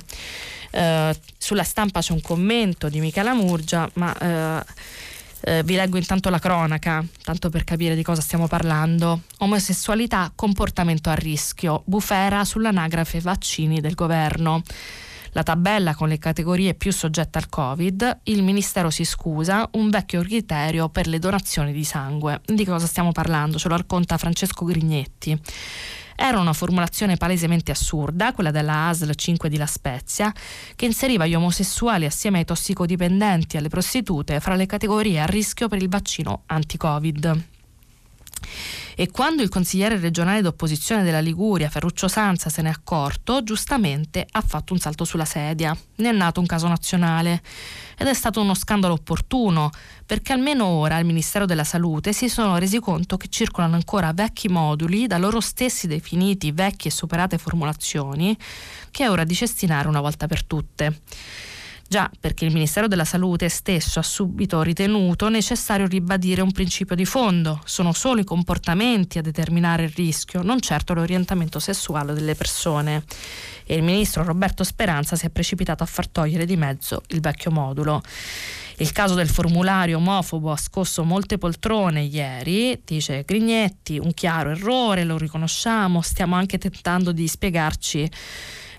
Eh, sulla stampa c'è un commento di Michela Murgia, ma eh, eh, vi leggo intanto la cronaca, tanto per capire di cosa stiamo parlando. Omosessualità, comportamento a rischio, bufera sull'anagrafe vaccini del governo la tabella con le categorie più soggette al Covid, il Ministero si scusa, un vecchio criterio per le donazioni di sangue. Di cosa stiamo parlando? Ce lo racconta Francesco Grignetti. Era una formulazione palesemente assurda, quella della ASL 5 di La Spezia, che inseriva gli omosessuali assieme ai tossicodipendenti e alle prostitute fra le categorie a rischio per il vaccino anti-Covid. E quando il consigliere regionale d'opposizione della Liguria, Ferruccio Sanza, se n'è accorto, giustamente ha fatto un salto sulla sedia. Ne è nato un caso nazionale. Ed è stato uno scandalo opportuno, perché almeno ora al Ministero della Salute si sono resi conto che circolano ancora vecchi moduli, da loro stessi definiti vecchie e superate formulazioni, che è ora di cestinare una volta per tutte. Già perché il Ministero della Salute stesso ha subito ritenuto necessario ribadire un principio di fondo. Sono solo i comportamenti a determinare il rischio, non certo l'orientamento sessuale delle persone. E il ministro Roberto Speranza si è precipitato a far togliere di mezzo il vecchio modulo. Il caso del formulario omofobo ha scosso molte poltrone ieri, dice Grignetti, un chiaro errore, lo riconosciamo, stiamo anche tentando di spiegarci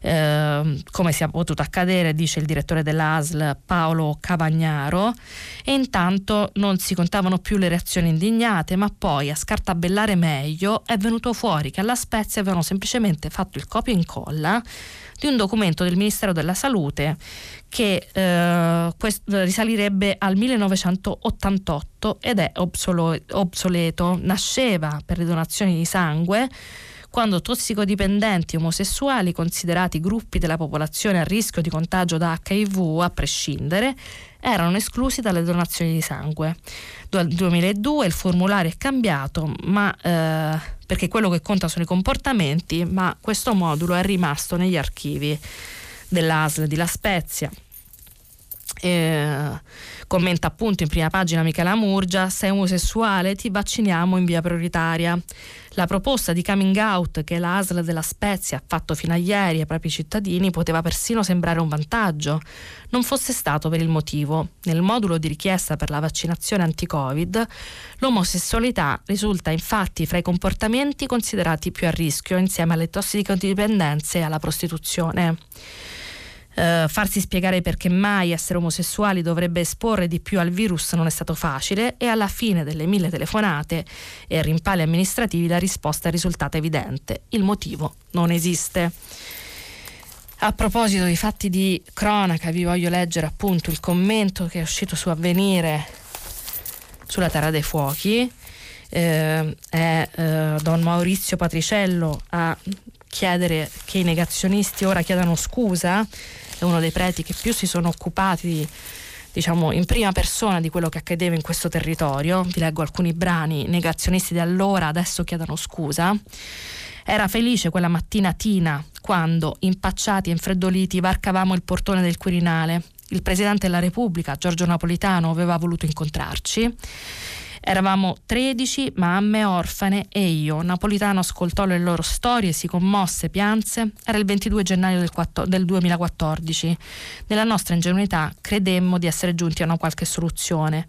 eh, come sia potuto accadere, dice il direttore dell'ASL Paolo Cavagnaro, e intanto non si contavano più le reazioni indignate, ma poi a scartabellare meglio è venuto fuori che alla Spezia avevano semplicemente fatto il copia e incolla di un documento del Ministero della Salute che eh, quest- risalirebbe al 1988 ed è obsolo- obsoleto. Nasceva per le donazioni di sangue quando tossicodipendenti omosessuali, considerati gruppi della popolazione a rischio di contagio da HIV a prescindere, erano esclusi dalle donazioni di sangue. Nel 2002 il formulario è cambiato, ma, eh, perché quello che conta sono i comportamenti, ma questo modulo è rimasto negli archivi dell'ASL di La Spezia. Eh, commenta appunto in prima pagina Michela Murgia, sei omosessuale ti vacciniamo in via prioritaria. La proposta di coming out che l'ASL della Spezia ha fatto fino a ieri ai propri cittadini poteva persino sembrare un vantaggio, non fosse stato per il motivo. Nel modulo di richiesta per la vaccinazione anti-Covid, l'omosessualità risulta infatti fra i comportamenti considerati più a rischio insieme alle tossicodipendenze e alla prostituzione eh, farsi spiegare perché mai essere omosessuali dovrebbe esporre di più al virus non è stato facile e alla fine delle mille telefonate e rimpalli amministrativi la risposta è risultata evidente. Il motivo non esiste. A proposito di fatti di cronaca, vi voglio leggere appunto il commento che è uscito su Avvenire sulla Terra dei Fuochi. Eh, è eh, Don Maurizio Patriciello a chiedere che i negazionisti ora chiedano scusa è uno dei preti che più si sono occupati diciamo in prima persona di quello che accadeva in questo territorio. Vi leggo alcuni brani, negazionisti di allora adesso chiedono scusa. Era felice quella mattina Tina quando, impacciati e infreddoliti, varcavamo il portone del Quirinale. Il Presidente della Repubblica, Giorgio Napolitano, aveva voluto incontrarci Eravamo 13 mamme orfane e io. Napolitano ascoltò le loro storie, si commosse, pianse. Era il 22 gennaio del, 4, del 2014. Nella nostra ingenuità credemmo di essere giunti a una qualche soluzione.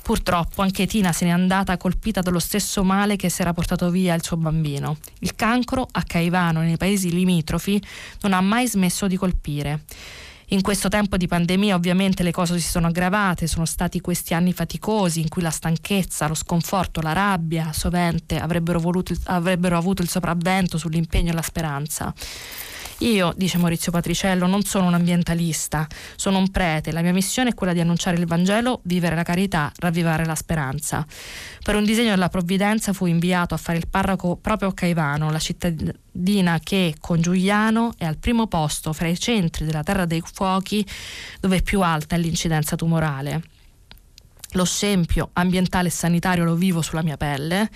Purtroppo anche Tina se n'è andata colpita dallo stesso male che si era portato via il suo bambino. Il cancro a Caivano nei paesi limitrofi non ha mai smesso di colpire. In questo tempo di pandemia ovviamente le cose si sono aggravate, sono stati questi anni faticosi in cui la stanchezza, lo sconforto, la rabbia sovente avrebbero, voluto, avrebbero avuto il sopravvento sull'impegno e la speranza. Io, dice Maurizio Patriciello, non sono un ambientalista, sono un prete. La mia missione è quella di annunciare il Vangelo, vivere la carità, ravvivare la speranza. Per un disegno della provvidenza fu inviato a fare il parroco proprio a Caivano, la cittadina che con Giuliano è al primo posto fra i centri della Terra dei Fuochi dove più alta è l'incidenza tumorale lo scempio ambientale e sanitario lo vivo sulla mia pelle,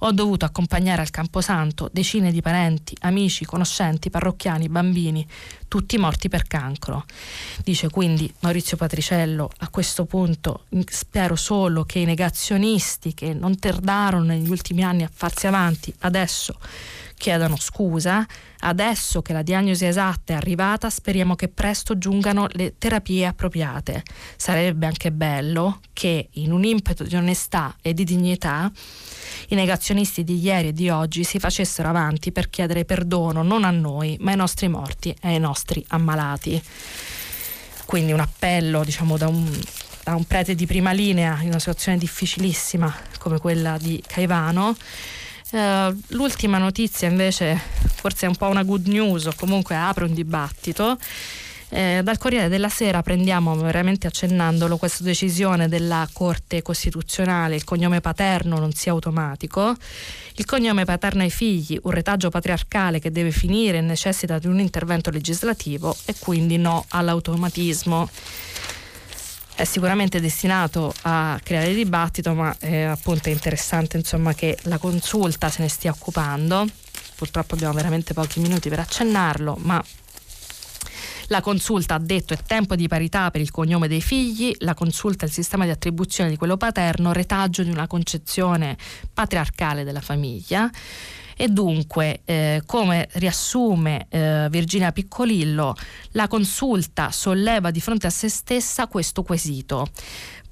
ho dovuto accompagnare al Camposanto decine di parenti, amici, conoscenti, parrocchiani, bambini, tutti morti per cancro. Dice quindi Maurizio Patriciello, a questo punto spero solo che i negazionisti che non tardarono negli ultimi anni a farsi avanti, adesso chiedano scusa. Adesso che la diagnosi esatta è arrivata, speriamo che presto giungano le terapie appropriate. Sarebbe anche bello che, in un impeto di onestà e di dignità, i negazionisti di ieri e di oggi si facessero avanti per chiedere perdono non a noi, ma ai nostri morti e ai nostri ammalati. Quindi un appello, diciamo, da un, da un prete di prima linea in una situazione difficilissima come quella di Caivano Uh, l'ultima notizia invece forse è un po' una good news o comunque apre un dibattito. Eh, dal Corriere della Sera prendiamo veramente accennandolo questa decisione della Corte Costituzionale, il cognome paterno non sia automatico, il cognome paterno ai figli, un retaggio patriarcale che deve finire e necessita di un intervento legislativo e quindi no all'automatismo è sicuramente destinato a creare dibattito, ma è appunto interessante insomma, che la consulta se ne stia occupando. Purtroppo abbiamo veramente pochi minuti per accennarlo, ma La consulta ha detto è tempo di parità per il cognome dei figli, la consulta è il sistema di attribuzione di quello paterno, retaggio di una concezione patriarcale della famiglia. E dunque, eh, come riassume eh, Virginia Piccolillo, la consulta solleva di fronte a se stessa questo quesito.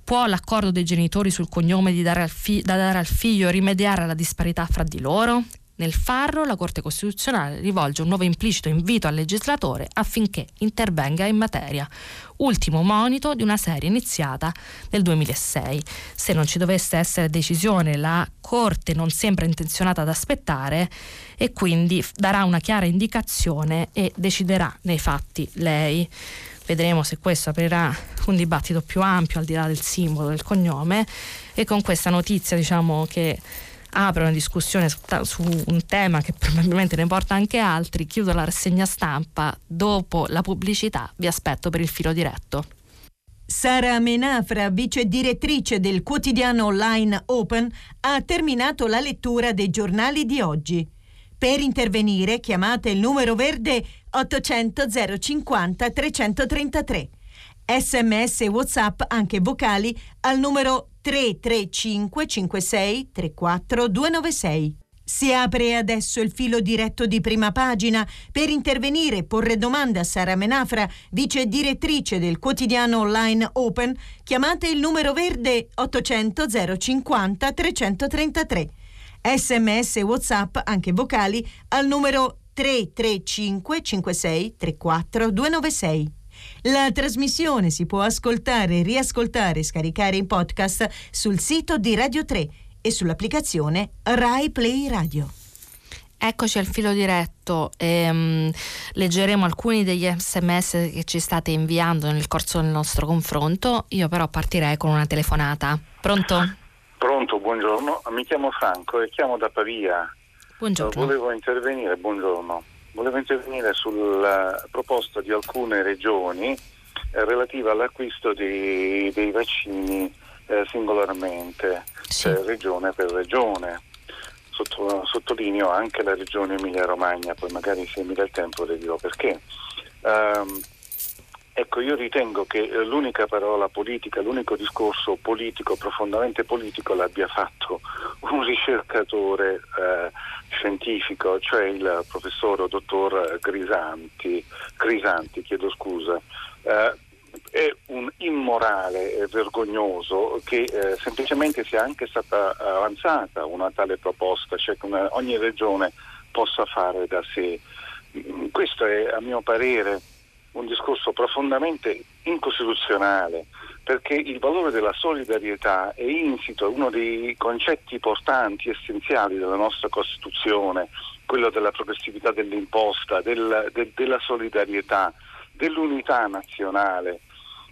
Può l'accordo dei genitori sul cognome dare fi- da dare al figlio rimediare alla disparità fra di loro? Nel farlo, la Corte Costituzionale rivolge un nuovo implicito invito al legislatore affinché intervenga in materia. Ultimo monito di una serie iniziata nel 2006. Se non ci dovesse essere decisione, la Corte non sembra intenzionata ad aspettare e quindi darà una chiara indicazione e deciderà nei fatti lei. Vedremo se questo aprirà un dibattito più ampio al di là del simbolo del cognome e con questa notizia diciamo che apre una discussione su, un tema che probabilmente ne porta anche altri. Chiudo la rassegna stampa. Dopo la pubblicità vi aspetto per il filo diretto. Sara Menafra, vice direttrice del quotidiano online Open, ha terminato la lettura dei giornali di oggi. Per intervenire chiamate il numero verde 800 050 333. Sms e WhatsApp anche vocali al numero 335 56 34 296. Si apre adesso il filo diretto di prima pagina. Per intervenire e porre domande a Sara Menafra, vice direttrice del quotidiano online Open, chiamate il numero verde 800 050 333. Sms e WhatsApp, anche vocali, al numero 335 56 34 296. La trasmissione si può ascoltare, riascoltare e scaricare in podcast sul sito di Radio 3 e sull'applicazione Rai Play Radio. Eccoci al filo diretto, ehm, leggeremo alcuni degli sms che ci state inviando nel corso del nostro confronto, io però partirei con una telefonata. Pronto? Pronto, buongiorno, mi chiamo Franco e chiamo da Pavia. Buongiorno. Volevo intervenire, buongiorno volevo intervenire sulla proposta di alcune regioni eh, relativa all'acquisto di, dei vaccini eh, singolarmente, sì. cioè regione per regione. Sotto, sottolineo anche la regione Emilia-Romagna, poi magari se mi dà il tempo le dirò perché. Um, Ecco, io ritengo che eh, l'unica parola politica, l'unico discorso politico, profondamente politico, l'abbia fatto [LAUGHS] un ricercatore eh, scientifico, cioè il professor dottor Grisanti, Grisanti chiedo scusa. Eh, è un immorale e vergognoso che eh, semplicemente sia anche stata avanzata una tale proposta, cioè che una, ogni regione possa fare da sé. Mm, questo è a mio parere un discorso profondamente incostituzionale perché il valore della solidarietà è insito, è uno dei concetti portanti, essenziali della nostra Costituzione, quello della progressività dell'imposta, del, de, della solidarietà, dell'unità nazionale.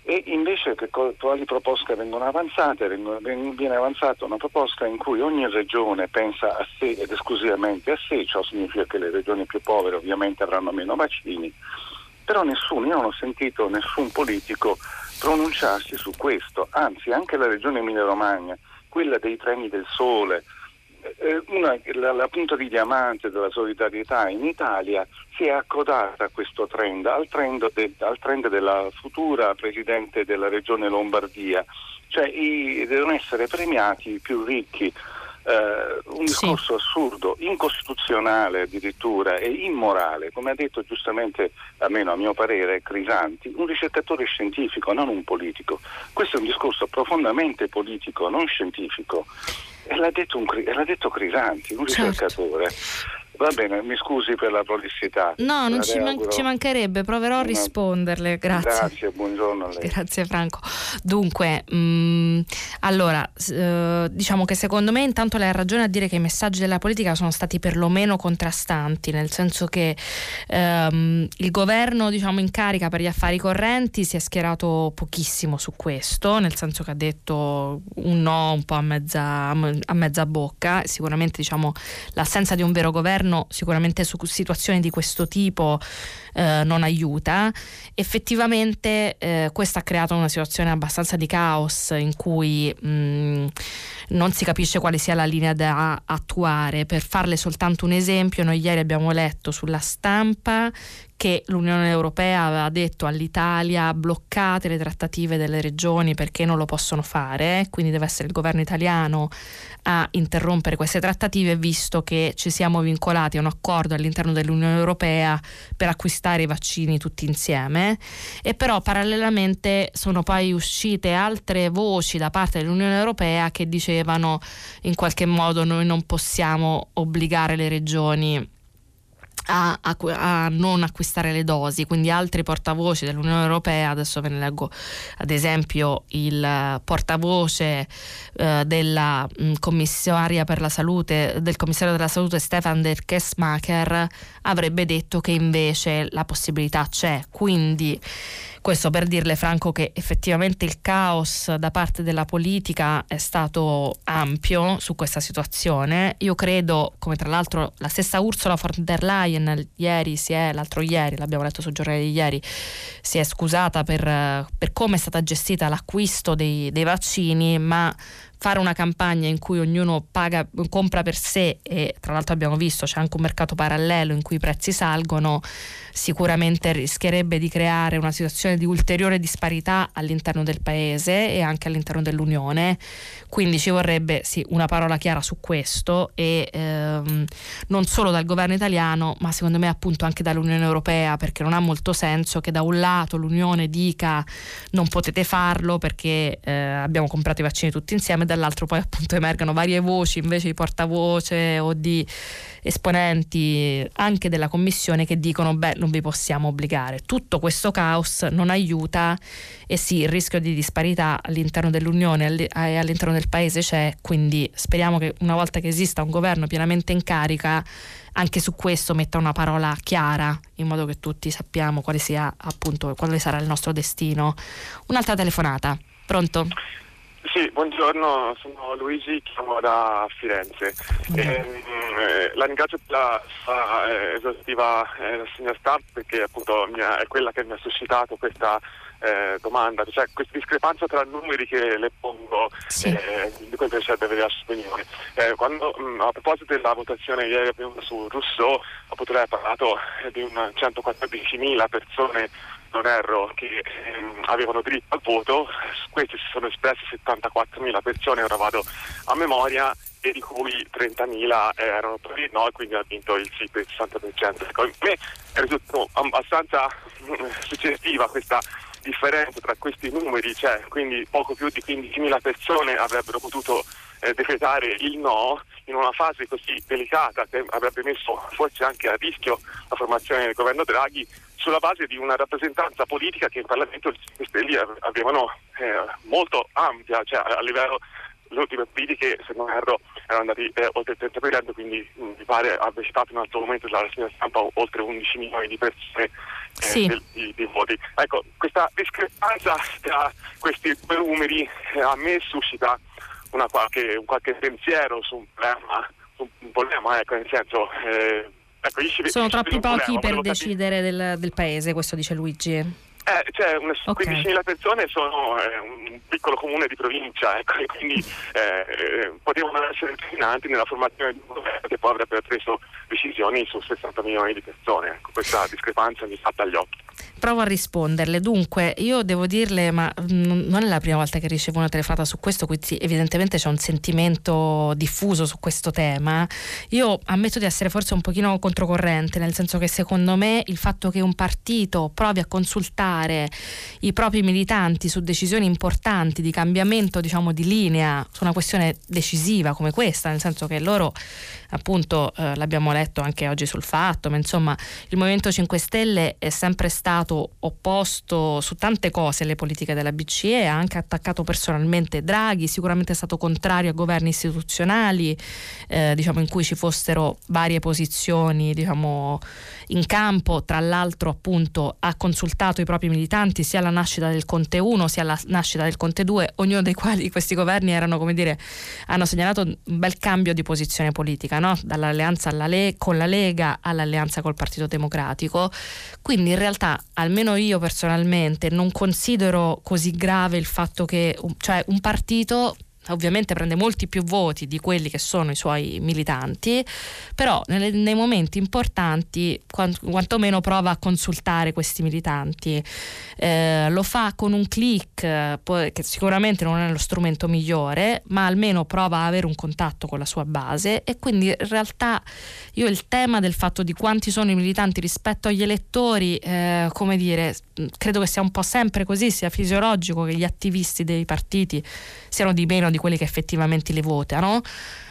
E invece che quali proposte vengono avanzate? Viene avanzata una proposta in cui ogni regione pensa a sé ed esclusivamente a sé, ciò significa che le regioni più povere ovviamente avranno meno vaccini, però nessuno, io non ho sentito nessun politico pronunciarsi su questo, anzi anche la regione Emilia-Romagna, quella dei treni del sole, eh, una, la, la, punta di diamante della solidarietà in Italia si è accodata a questo trend, al trend, de, al trend della futura presidente della regione Lombardia, cioè i, devono essere premiati i più ricchi. eh, un discorso sì. assurdo, incostituzionale addirittura e immorale, come ha detto giustamente, almeno a mio parere, Crisanti, un ricercatore scientifico, non un politico. Questo è un discorso profondamente politico, non scientifico. E l'ha detto, un, l'ha detto Crisanti, un certo. ricercatore. Va bene, mi scusi per la prolissità. No, non ci, man- ci, mancherebbe, proverò a risponderle. Grazie. Grazie, buongiorno a lei. Grazie Franco. Dunque, mh, mm, allora, eh, diciamo che secondo me intanto lei ha ragione a dire che i messaggi della politica sono stati perlomeno contrastanti, nel senso che ehm, il governo diciamo, in carica per gli affari correnti si è schierato pochissimo su questo, nel senso che ha detto un no un po' a mezza, a mezza bocca. Sicuramente diciamo, l'assenza di un vero governo governo sicuramente su situazioni di questo tipo eh, non aiuta. Effettivamente eh, questo ha creato una situazione abbastanza di caos in cui mh, mm, non si capisce quale sia la linea da attuare. Per farle soltanto un esempio, noi ieri abbiamo letto sulla stampa che l'Unione Europea aveva detto all'Italia bloccate le trattative delle regioni perché non lo possono fare, quindi deve essere il governo italiano a interrompere queste trattative visto che ci siamo vincolati a un accordo all'interno dell'Unione Europea per acquistare i vaccini tutti insieme. E però parallelamente sono poi uscite altre voci da parte dell'Unione Europea che dicevano in qualche modo noi non possiamo obbligare le regioni a, a, a, non acquistare le dosi, quindi altri portavoci dell'Unione Europea, adesso ve ne leggo ad esempio il portavoce eh, della mh, commissaria per la salute, del commissario della salute Stefan der Kessmacher avrebbe detto che invece la possibilità c'è, quindi questo per dirle Franco che effettivamente il caos da parte della politica è stato ampio su questa situazione. Io credo, come tra l'altro la stessa Ursula von der Leyen ieri si è, l'altro ieri, l'abbiamo letto sul giornale di ieri, si è scusata per, per come è stata gestita l'acquisto dei, dei vaccini, ma fare una campagna in cui ognuno paga, compra per sé e tra l'altro abbiamo visto c'è anche un mercato parallelo in cui i prezzi salgono, sicuramente rischierebbe di creare una situazione di ulteriore disparità all'interno del paese e anche all'interno dell'Unione. Quindi ci vorrebbe sì, una parola chiara su questo e ehm, non solo dal governo italiano, ma secondo me appunto anche dall'Unione Europea, perché non ha molto senso che da un lato l'Unione dica non potete farlo perché eh, abbiamo comprato i vaccini tutti insieme dall'altro poi appunto emergano varie voci invece di portavoce o di esponenti anche della commissione che dicono beh non vi possiamo obbligare. Tutto questo caos non aiuta e sì il rischio di disparità all'interno dell'Unione e all'interno del paese c'è, quindi speriamo che una volta che esista un governo pienamente in carica anche su questo metta una parola chiara in modo che tutti sappiamo quale sia appunto quale sarà il nostro destino. Un'altra telefonata. Pronto? Sì, buongiorno, sono Luigi, chiamo da Firenze. E, ehm, eh, la ringrazio per la sua eh, esaustiva eh, rassegna stampa perché appunto ha, è quella che mi ha suscitato questa eh, domanda, cioè questa discrepanza tra numeri che le pongo, sì. eh, di cui piacerebbe avere la sua opinione. Eh, quando, mh, mm, a proposito della votazione ieri su Rousseau, appunto lei ha parlato di un 114.000 persone non erro, che ehm, avevano diritto al voto, su questi si sono espresse 74.000 persone, ora vado a memoria, e di cui 30.000 erano per il no, e quindi ha vinto il sì per il 60%. Ecco, a me è risultato abbastanza mm, suggestiva questa differenza tra questi numeri, cioè quindi poco più di 15.000 persone avrebbero potuto eh, decretare il no in una fase così delicata che avrebbe messo forse anche a rischio la formazione del governo Draghi sulla base di una rappresentanza politica che in Parlamento i 5 Stelle avevano eh, molto ampia, cioè a livello le ultime politiche, se non erro, erano andati eh, oltre il 30%, quindi mh, mi pare abbia citato in un altro momento della rassegna stampa oltre 11 milioni di persone eh, sì. del, di, di, voti. Ecco, questa discrepanza tra questi due numeri eh, a me suscita qualche, un qualche pensiero su un problema, su un problema ecco, nel senso Ecco, Sono troppi pochi per decidere del, del, paese, questo dice Luigi. Eh, cioè, una, okay. 15.000 persone sono eh, un piccolo comune di provincia, ecco, e quindi eh, eh, potevano essere determinanti nella formazione di un governo che poi avrebbe preso decisioni su 60 milioni di persone. Ecco, questa discrepanza mi salta agli occhi. Provo a risponderle. Dunque, io devo dirle, ma non è la prima volta che ricevo una telefonata su questo, quindi evidentemente c'è un sentimento diffuso su questo tema. Io ammetto di essere forse un pochino controcorrente, nel senso che secondo me il fatto che un partito provi a consultare i propri militanti su decisioni importanti di cambiamento, diciamo, di linea su una questione decisiva come questa, nel senso che loro appunto eh, l'abbiamo letto anche oggi sul fatto, ma insomma il Movimento 5 Stelle è sempre stato opposto su tante cose alle politiche della BCE, ha anche attaccato personalmente Draghi, sicuramente è stato contrario a governi istituzionali, eh, diciamo in cui ci fossero varie posizioni diciamo, in campo, tra l'altro appunto ha consultato i propri militanti sia alla nascita del Conte 1 sia alla nascita del Conte 2, ognuno dei quali [LAUGHS] questi governi erano come dire hanno segnalato un bel cambio di posizione politica no? dall'alleanza Le- con la Lega all'alleanza col Partito Democratico. Quindi in realtà, almeno io personalmente, non considero così grave il fatto che cioè un partito ovviamente prende molti più voti di quelli che sono i suoi militanti, però nelle, nei momenti importanti quant, quantomeno prova a consultare questi militanti. Eh, lo fa con un click, che sicuramente non è lo strumento migliore, ma almeno prova a avere un contatto con la sua base e quindi in realtà io il tema del fatto di quanti sono i militanti rispetto agli elettori, eh, come dire, credo che sia un po' sempre così, sia fisiologico che gli attivisti dei partiti siano di meno di quelli che effettivamente li votano,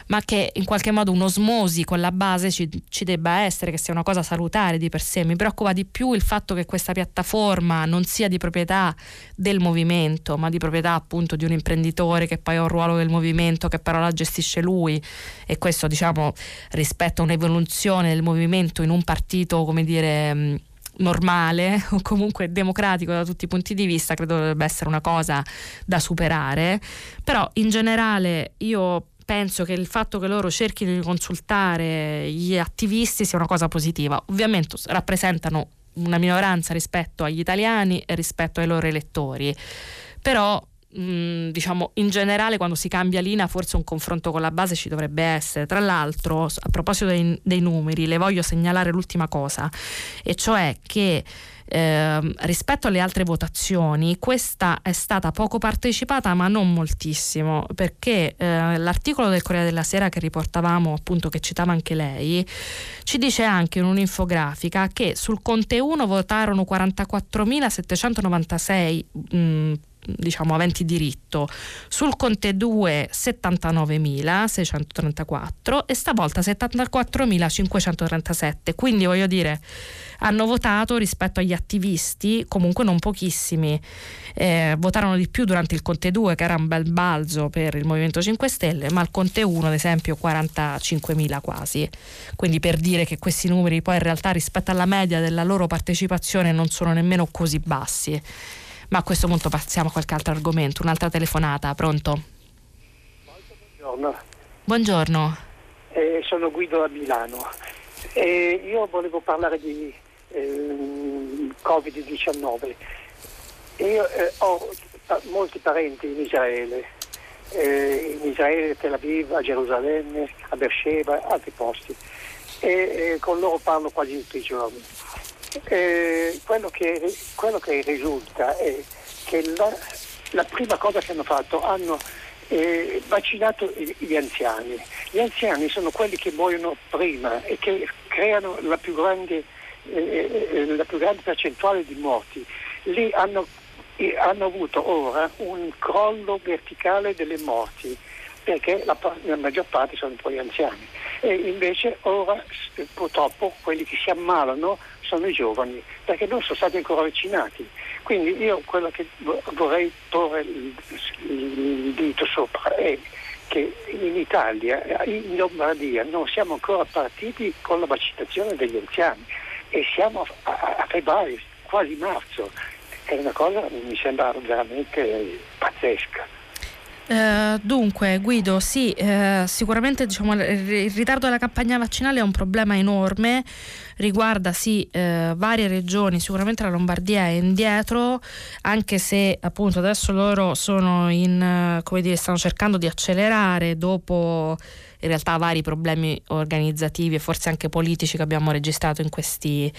ma che in qualche modo un'osmosi con la base ci, ci, debba essere, che sia una cosa salutare di per sé. Mi preoccupa di più il fatto che questa piattaforma non sia di proprietà del movimento, ma di proprietà appunto di un imprenditore che poi ha un ruolo del movimento, che però la gestisce lui e questo diciamo rispetto a un'evoluzione del movimento in un partito, come dire normale [LAUGHS] o comunque democratico da tutti i punti di vista, credo dovrebbe essere una cosa da superare, però in generale io penso che il fatto che loro cerchino di consultare gli attivisti sia una cosa positiva. Ovviamente rappresentano una minoranza rispetto agli italiani e rispetto ai loro elettori, però mh, diciamo in generale quando si cambia linea forse un confronto con la base ci dovrebbe essere. Tra l'altro, a proposito dei, dei numeri, le voglio segnalare l'ultima cosa, e cioè che eh, rispetto alle altre votazioni questa è stata poco partecipata ma non moltissimo perché eh, l'articolo del Corriere della Sera che riportavamo appunto che citava anche lei ci dice anche in un'infografica che sul Conte 1 votarono 44.796 mh, diciamo aventi diritto, sul Conte 2 79.634 e stavolta 74.537, quindi voglio dire hanno votato rispetto agli attivisti, comunque non pochissimi, eh, votarono di più durante il Conte 2 che era un bel balzo per il Movimento 5 Stelle, ma il Conte 1 ad esempio 45.000 quasi, quindi per dire che questi numeri poi in realtà rispetto alla media della loro partecipazione non sono nemmeno così bassi. Ma a questo punto passiamo a qualche altro argomento. Un'altra telefonata, pronto? Buongiorno. Buongiorno. Eh, sono Guido a Milano. Eh, io volevo parlare di eh, Covid-19. Io ho molti parenti in Israele, eh, in Israele, Tel Aviv, a Gerusalemme, a Beersheba, altri posti. E eh, con loro parlo quasi tutti i giorni eh, quello, che, quello, che, risulta è che la, la, prima cosa che hanno fatto hanno eh, vaccinato gli anziani. Gli anziani sono quelli che muoiono prima e che creano la più grande, eh, eh la più grande percentuale di morti. Lì hanno, hanno avuto ora un crollo verticale delle morti perché la, la maggior parte sono poi anziani e invece ora purtroppo quelli che si ammalano sono i giovani perché non sono stati ancora vaccinati. Quindi io quello che vorrei porre il, dito sopra è che in Italia, in Lombardia, non siamo ancora partiti con la vaccinazione degli anziani e siamo a febbraio, quasi marzo. È una cosa che mi sembra veramente pazzesca. Uh, dunque Guido, sì, uh, sicuramente diciamo, il ritardo della campagna vaccinale è un problema enorme, riguarda sì uh, varie regioni, sicuramente la Lombardia è indietro, anche se appunto adesso loro sono in, come dire, stanno cercando di accelerare dopo in realtà vari problemi organizzativi e forse anche politici che abbiamo registrato in, questi,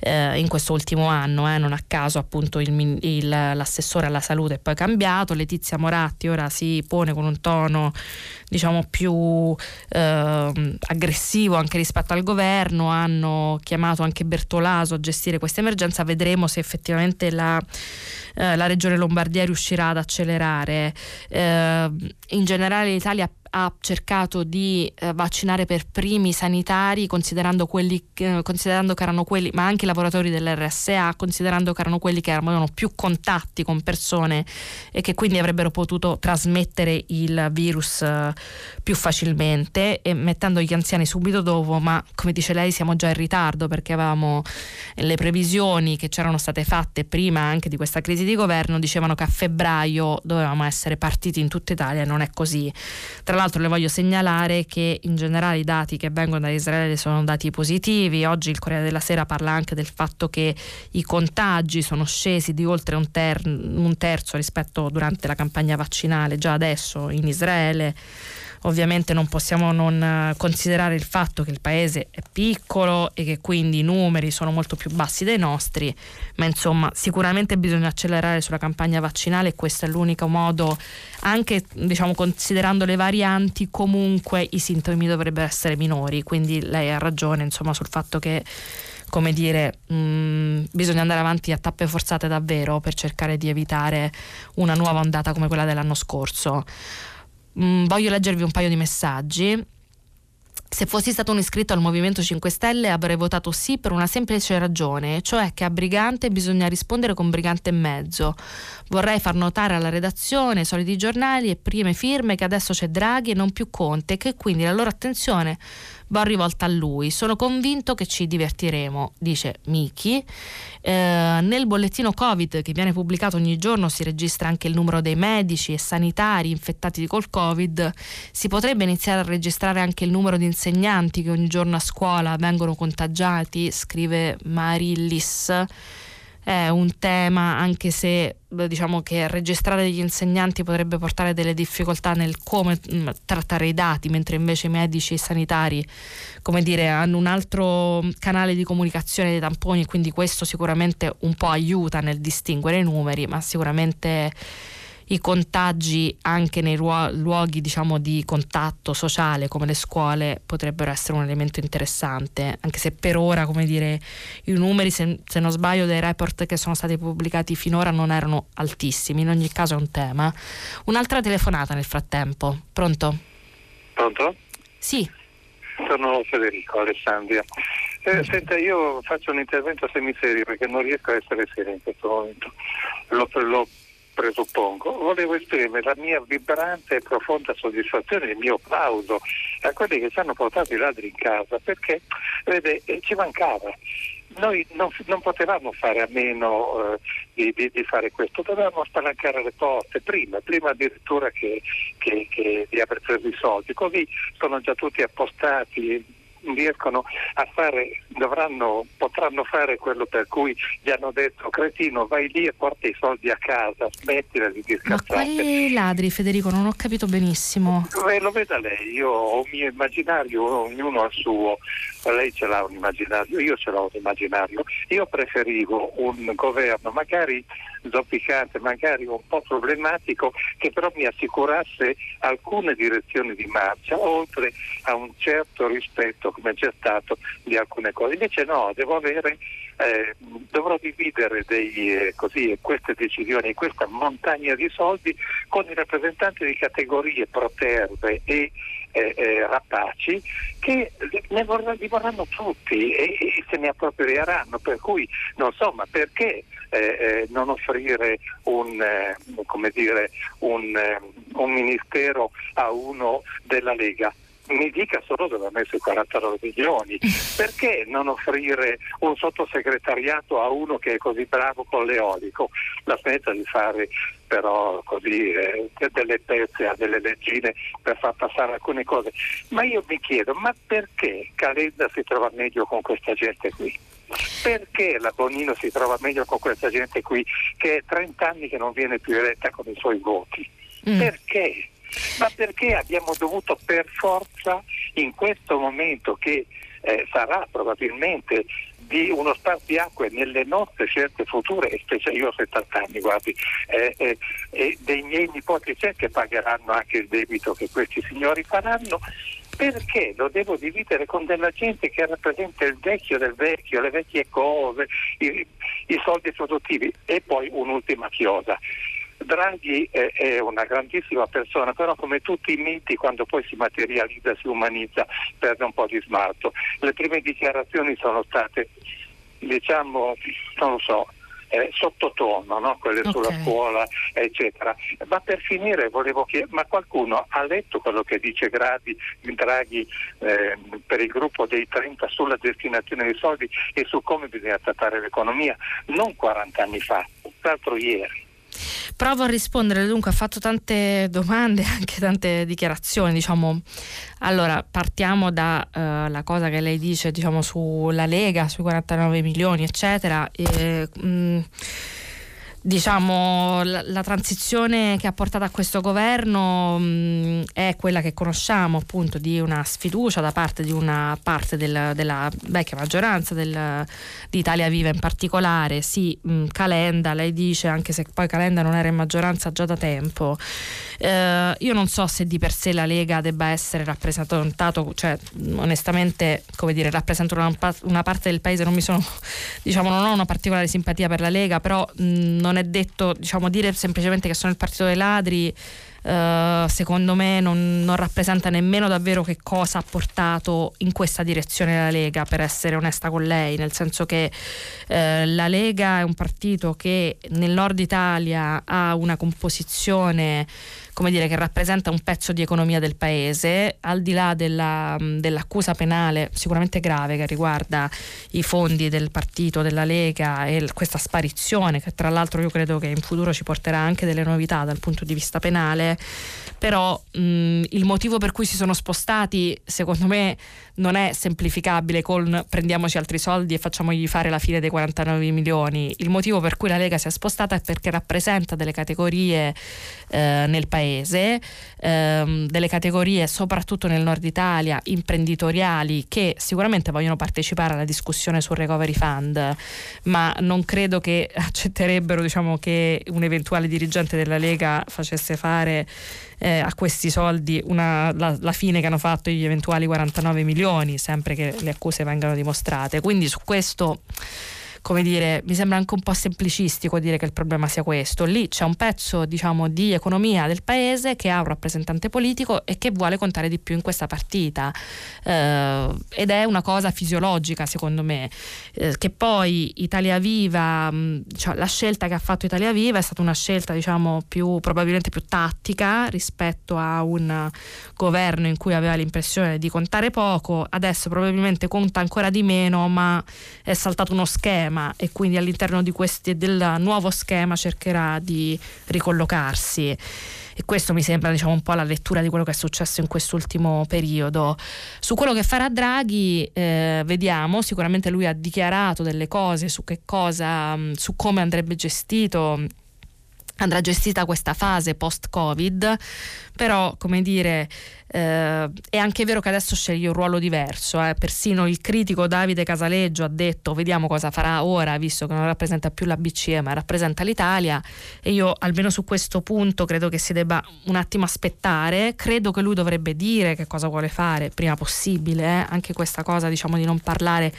eh, in questo ultimo anno. Eh. Non a caso appunto il, il, l'assessore alla salute è poi cambiato, Letizia Moratti ora si pone con un tono diciamo più eh, aggressivo anche rispetto al governo, hanno chiamato anche Bertolaso a gestire questa emergenza, vedremo se effettivamente la, eh, la regione Lombardia riuscirà ad accelerare. Eh, in generale l'Italia ha cercato di eh, vaccinare per primi i sanitari, considerando, quelli, eh, considerando che erano quelli, ma anche i lavoratori dell'RSA, considerando che erano quelli che avevano più contatti con persone e che quindi avrebbero potuto trasmettere il virus eh, più facilmente e mettendo gli anziani subito dopo, ma come dice lei siamo già in ritardo perché avevamo le previsioni che c'erano state fatte prima anche di questa crisi di governo, dicevano che a febbraio dovevamo essere partiti in tutta Italia non è così. Tra l'altro l'altro le voglio segnalare che in generale i dati che vengono da Israele sono dati positivi. Oggi il Corriere della Sera parla anche del fatto che i contagi sono scesi di oltre un, ter- un terzo rispetto durante la campagna vaccinale già adesso in Israele. Ovviamente non possiamo non eh, considerare il fatto che il paese è piccolo e che quindi i numeri sono molto più bassi dei nostri, ma insomma sicuramente bisogna accelerare sulla campagna vaccinale e questo è l'unico modo, anche diciamo, considerando le varianti, comunque i sintomi dovrebbero essere minori, quindi lei ha ragione insomma, sul fatto che come dire, mh, mm, bisogna andare avanti a tappe forzate davvero per cercare di evitare una nuova ondata come quella dell'anno scorso. Mm, voglio leggervi un paio di messaggi. Se fossi stato un iscritto al Movimento 5 Stelle avrei votato sì per una semplice ragione, cioè che a brigante bisogna rispondere con brigante e mezzo. Vorrei far notare alla redazione, ai soliti giornali e prime firme che adesso c'è Draghi e non più Conte che quindi la loro attenzione va rivolta a lui. Sono convinto che ci divertiremo, dice Miki. Eh, nel bollettino Covid che viene pubblicato ogni giorno si registra anche il numero dei medici e sanitari infettati col Covid. Si potrebbe iniziare a registrare anche il numero di insegnanti che ogni giorno a scuola vengono contagiati, scrive Marillis è un tema, anche se diciamo che registrare degli insegnanti potrebbe portare delle difficoltà nel come mm, trattare i dati, mentre invece i medici e i sanitari, come dire, hanno un altro canale di comunicazione dei tamponi, quindi questo sicuramente un po' aiuta nel distinguere i numeri, ma sicuramente i contagi anche nei luoghi diciamo, di contatto sociale come le scuole potrebbero essere un elemento interessante, anche se per ora come dire, i numeri, se, se non sbaglio, dei report che sono stati pubblicati finora non erano altissimi, in ogni caso è un tema. Un'altra telefonata nel frattempo, pronto? Pronto? Sì. Sono Federico Alessandria. Eh, senta, io faccio un intervento semiserio perché non riesco a essere serio in questo momento. Lo, lo presuppongo, volevo esprimere la mia vibrante e profonda soddisfazione, il mio plauso a quelli che ci hanno portato i ladri in casa, perché vede, eh, ci mancava. Noi non, non, potevamo fare a meno eh, di, di, di, fare questo, dovevamo spalancare le porte prima, prima addirittura che, che, che di aver preso i soldi, così sono già tutti appostati, riescono a fare, dovranno, potranno fare quello per cui gli hanno detto cretino vai lì e porta i soldi a casa, smettila di dire Ma quali ladri Federico? Non ho capito benissimo. Eh, lo veda lei, io ho un mio immaginario, ognuno ha il suo, lei ce l'ha un immaginario, io ce l'ho un immaginario. Io preferivo un governo magari zoppicante, magari un po' problematico, che però mi assicurasse alcune direzioni di marcia, oltre a un certo rispetto, come c'è stato, di alcune cose. Invece no, devo avere eh, dovrò dividere dei, eh, così, queste decisioni, questa montagna di soldi con i rappresentanti di categorie proterve e eh, eh, rapaci che ne vorranno, li vorranno tutti e, e, se ne approprieranno. Per cui non so, ma perché eh, eh non offrire un, dire, un, un ministero a uno della Lega? Mi dica solo dove ha messo i 49 milioni. [LAUGHS] Perché non offrire un sottosegretariato a uno che è così bravo con l'eolico? La smetta di fare però così eh, delle pezze a delle leggine per far passare alcune cose. Ma io mi chiedo, ma perché Calenda si trova meglio con questa gente qui? Perché la Bonino si trova meglio con questa gente qui che è 30 anni che non viene più eletta con i suoi voti? Mm. Perché? Ma perché abbiamo dovuto per forza in questo momento che eh, sarà probabilmente di uno spartiacque nelle nostre scelte future, e specie io ho 70 anni, guardi, eh, eh, e dei miei nipoti c'è che pagheranno anche il debito che questi signori faranno, perché? Lo devo dividere con della gente che rappresenta il vecchio del vecchio, le vecchie cose, i, i soldi produttivi. E poi un'ultima chiosa. Draghi è, è, una grandissima persona, però come tutti i miti quando poi si materializza, si umanizza, perde un po' di smalto. Le prime dichiarazioni sono state, diciamo, non lo so, eh, sottotono, no? quelle okay. sulla scuola, eccetera. Ma per finire volevo chiedere, ma qualcuno ha letto quello che dice Draghi, Draghi eh, per il gruppo dei 30 sulla destinazione dei soldi e su come bisogna trattare l'economia? Non 40 anni fa, l'altro ieri. Provo a rispondere, dunque ha fatto tante domande, [LAUGHS] anche tante dichiarazioni, diciamo. Allora, partiamo dalla uh, cosa che lei dice, diciamo, sulla Lega, sui 49 milioni, eccetera. E, mh, mm, diciamo, la, la, transizione che ha portato a questo governo mh, è quella che conosciamo appunto di una sfiducia da parte di una parte del, della vecchia maggioranza del, di Italia Viva in particolare. Sì, mh, Calenda, lei dice, anche se poi Calenda non era in maggioranza già da tempo, eh, io non so se di per sé la Lega debba essere rappresentato, cioè onestamente, come dire, rappresento una, una parte del paese, non mi sono, [LAUGHS] diciamo, non ho una particolare simpatia per la Lega, però mh, non è detto, diciamo, dire semplicemente che sono il partito dei ladri. Uh, secondo me non, non, rappresenta nemmeno davvero che cosa ha portato in questa direzione la Lega, per essere onesta con lei, nel senso che uh, la Lega è un partito che nel nord Italia ha una composizione come dire, che rappresenta un pezzo di economia del paese, al di là della, dell'accusa penale sicuramente grave che riguarda i fondi del partito, della Lega e questa sparizione, che tra l'altro io credo che in futuro ci porterà anche delle novità dal punto di vista penale, però mh, il motivo per cui si sono spostati, secondo me, non è semplificabile con prendiamoci altri soldi e facciamogli fare la fine dei 49 milioni. Il motivo per cui la Lega si è spostata è perché rappresenta delle categorie eh, nel paese, ehm, delle categorie soprattutto nel nord Italia, imprenditoriali, che sicuramente vogliono partecipare alla discussione sul recovery fund, ma non credo che accetterebbero diciamo, che un eventuale dirigente della Lega facesse fare eh, a questi soldi una, la, la, fine che hanno fatto gli eventuali 49 milioni, sempre che le accuse vengano dimostrate. Quindi su questo come dire, mi sembra anche un po' semplicistico dire che il problema sia questo. Lì c'è un pezzo, diciamo, di economia del paese che ha un rappresentante politico e che vuole contare di più in questa partita. Eh, ed è una cosa fisiologica, secondo me. Eh, che poi Italia Viva, mh, cioè la scelta che ha fatto Italia Viva è stata una scelta, diciamo, più probabilmente più tattica rispetto a un governo in cui aveva l'impressione di contare poco. Adesso probabilmente conta ancora di meno, ma è saltato uno schema schema e quindi all'interno questi, del nuovo schema cercherà di ricollocarsi e questo mi sembra diciamo, un po' la lettura di quello che è successo in quest'ultimo periodo. Su quello che farà Draghi eh, vediamo, sicuramente lui ha dichiarato delle cose su che cosa, su come andrebbe gestito andrà gestita questa fase post-Covid, però come dire eh, è anche vero che adesso sceglie un ruolo diverso, eh. persino il critico Davide Casaleggio ha detto vediamo cosa farà ora, visto che non rappresenta più la BCE ma rappresenta l'Italia e io almeno su questo punto credo che si debba un attimo aspettare, credo che lui dovrebbe dire che cosa vuole fare prima possibile, eh. anche questa cosa diciamo di non parlare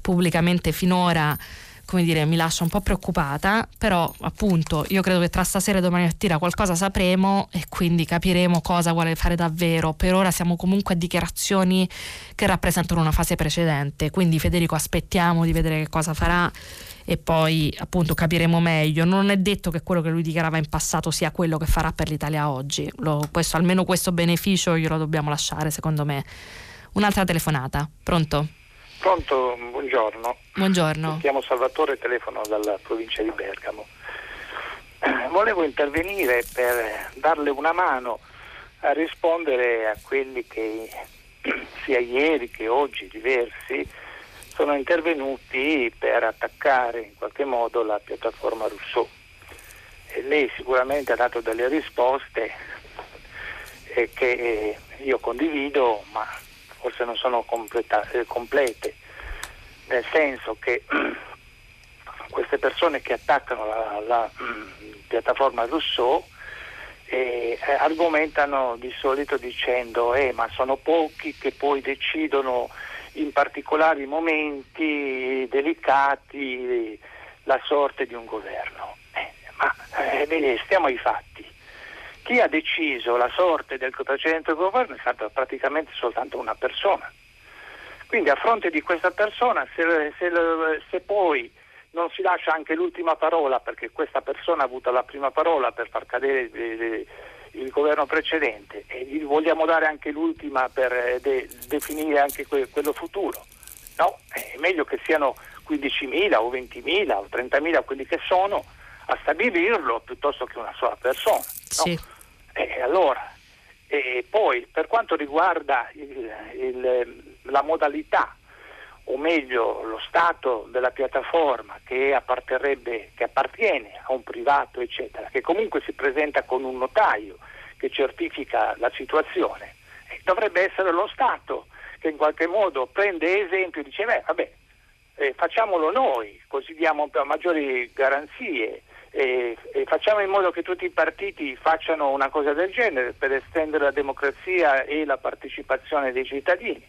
pubblicamente finora come dire, mi lascia un po' preoccupata, però appunto io credo che tra stasera e domani mattina qualcosa sapremo e quindi capiremo cosa vuole fare davvero. Per ora siamo comunque a dichiarazioni che rappresentano una fase precedente, quindi Federico aspettiamo di vedere che cosa farà e poi appunto capiremo meglio. Non è detto che quello che lui dichiarava in passato sia quello che farà per l'Italia oggi. Lo, questo, almeno questo beneficio glielo dobbiamo lasciare, secondo me. Un'altra telefonata. Pronto? Pronto, buongiorno. Buongiorno. Mi chiamo Salvatore, telefono dalla provincia di Bergamo. Volevo intervenire per darle una mano a rispondere a quelli che [CLEARS THROAT] sia ieri che oggi diversi sono intervenuti per attaccare in qualche modo la piattaforma Rousseau. E lei sicuramente ha dato delle risposte eh, che io condivido, ma forse non sono completa, eh, complete, nel senso che [CLEARS THROAT] queste persone che attaccano la, la mm, piattaforma Rousseau eh, argomentano di solito dicendo eh, ma sono pochi che poi decidono in particolari momenti delicati la sorte di un governo. Eh, ma eh, stiamo ai fatti chi ha deciso la sorte del precedente governo è stata praticamente soltanto una persona. Quindi a fronte di questa persona, se, se, se, poi non si lascia anche l'ultima parola, perché questa persona ha avuto la prima parola per far cadere il, il governo precedente, e gli vogliamo dare anche l'ultima per eh, de, definire anche que, quello futuro, no? È meglio che siano 15.000 o 20.000 o 30.000 quelli che sono, a stabilirlo piuttosto che una sola persona. No? Sì. E allora, e poi per quanto riguarda il, il, la modalità, o meglio lo stato della piattaforma che, che appartiene a un privato, eccetera, che comunque si presenta con un notaio che certifica la situazione, eh, dovrebbe essere lo Stato che in qualche modo prende esempio e dice, beh, vabbè, eh, facciamolo noi, così diamo maggiori garanzie e, e, facciamo in modo che tutti i partiti facciano una cosa del genere per estendere la democrazia e la partecipazione dei cittadini.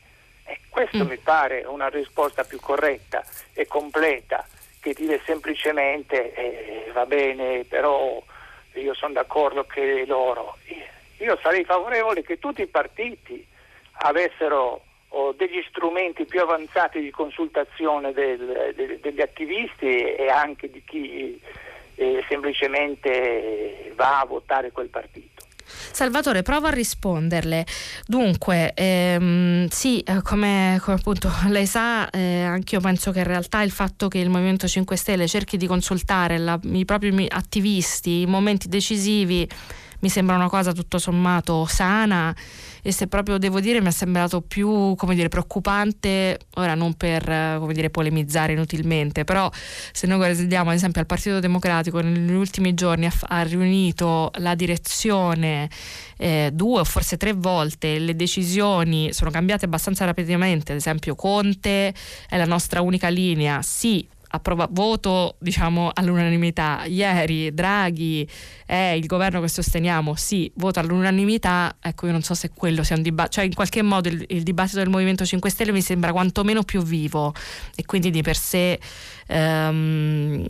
E questo mm. mi pare una risposta più corretta e completa che dire semplicemente eh, va bene, però io sono d'accordo che loro. Io sarei favorevole che tutti i partiti avessero oh, degli strumenti più avanzati di consultazione del, de, degli attivisti e anche di chi eh, semplicemente va a votare quel partito. Salvatore, prova a risponderle. Dunque, ehm, sì, eh, come, come, appunto [LAUGHS] lei sa, eh, anche io penso che in realtà il fatto che il Movimento 5 Stelle cerchi di consultare la, i propri attivisti in momenti decisivi mi sembra una cosa tutto sommato sana e se proprio devo dire mi è sembrato più dire, preoccupante, ora non per dire, polemizzare inutilmente, però se noi guardiamo ad esempio al Partito Democratico negli ultimi giorni ha, ha riunito la direzione eh, due o forse tre volte, le decisioni sono cambiate abbastanza rapidamente, ad esempio Conte è la nostra unica linea, sì approva- voto diciamo, all'unanimità. Ieri Draghi è il governo che sosteniamo, sì, voto all'unanimità. Ecco, io non so se quello sia un dibattito, cioè in qualche modo il, il dibattito del Movimento 5 Stelle mi sembra quantomeno più vivo e quindi di per sé um,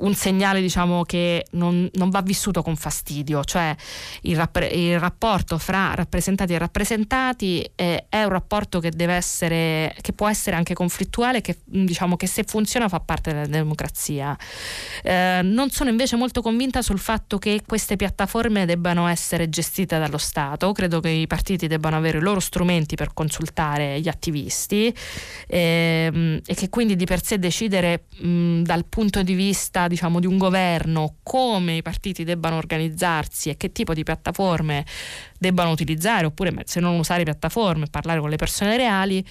un segnale diciamo, che non, non, va vissuto con fastidio, cioè il, rapp- il rapporto fra rappresentati e rappresentati eh, è un rapporto che essere, che può essere anche conflittuale, che, diciamo, che se funziona fa parte della democrazia. Eh, non sono invece molto convinta sul fatto che queste piattaforme debbano essere gestite dallo Stato, credo che i partiti debbano avere i loro strumenti per consultare gli attivisti ehm, e che quindi di per sé decidere dal punto di vista diciamo, di un governo come i partiti debbano organizzarsi e che tipo di piattaforme debbano utilizzare, oppure se non usare piattaforme, parlare con le persone reali,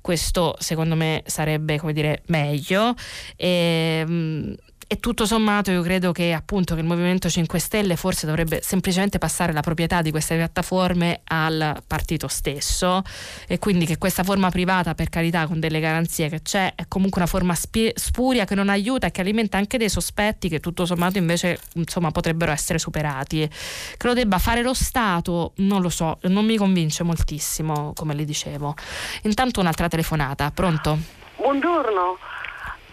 questo secondo me sarebbe come dire, meglio. E, mh, e tutto sommato io credo che appunto che il Movimento 5 Stelle forse dovrebbe semplicemente passare la proprietà di queste piattaforme al partito stesso e quindi che questa forma privata per carità con delle garanzie che c'è è comunque una forma spie- spuria che non aiuta e che alimenta anche dei sospetti che tutto sommato invece insomma potrebbero essere superati. Che lo debba fare lo Stato non lo so, non mi convince moltissimo come le dicevo. Intanto un'altra telefonata, pronto? Buongiorno.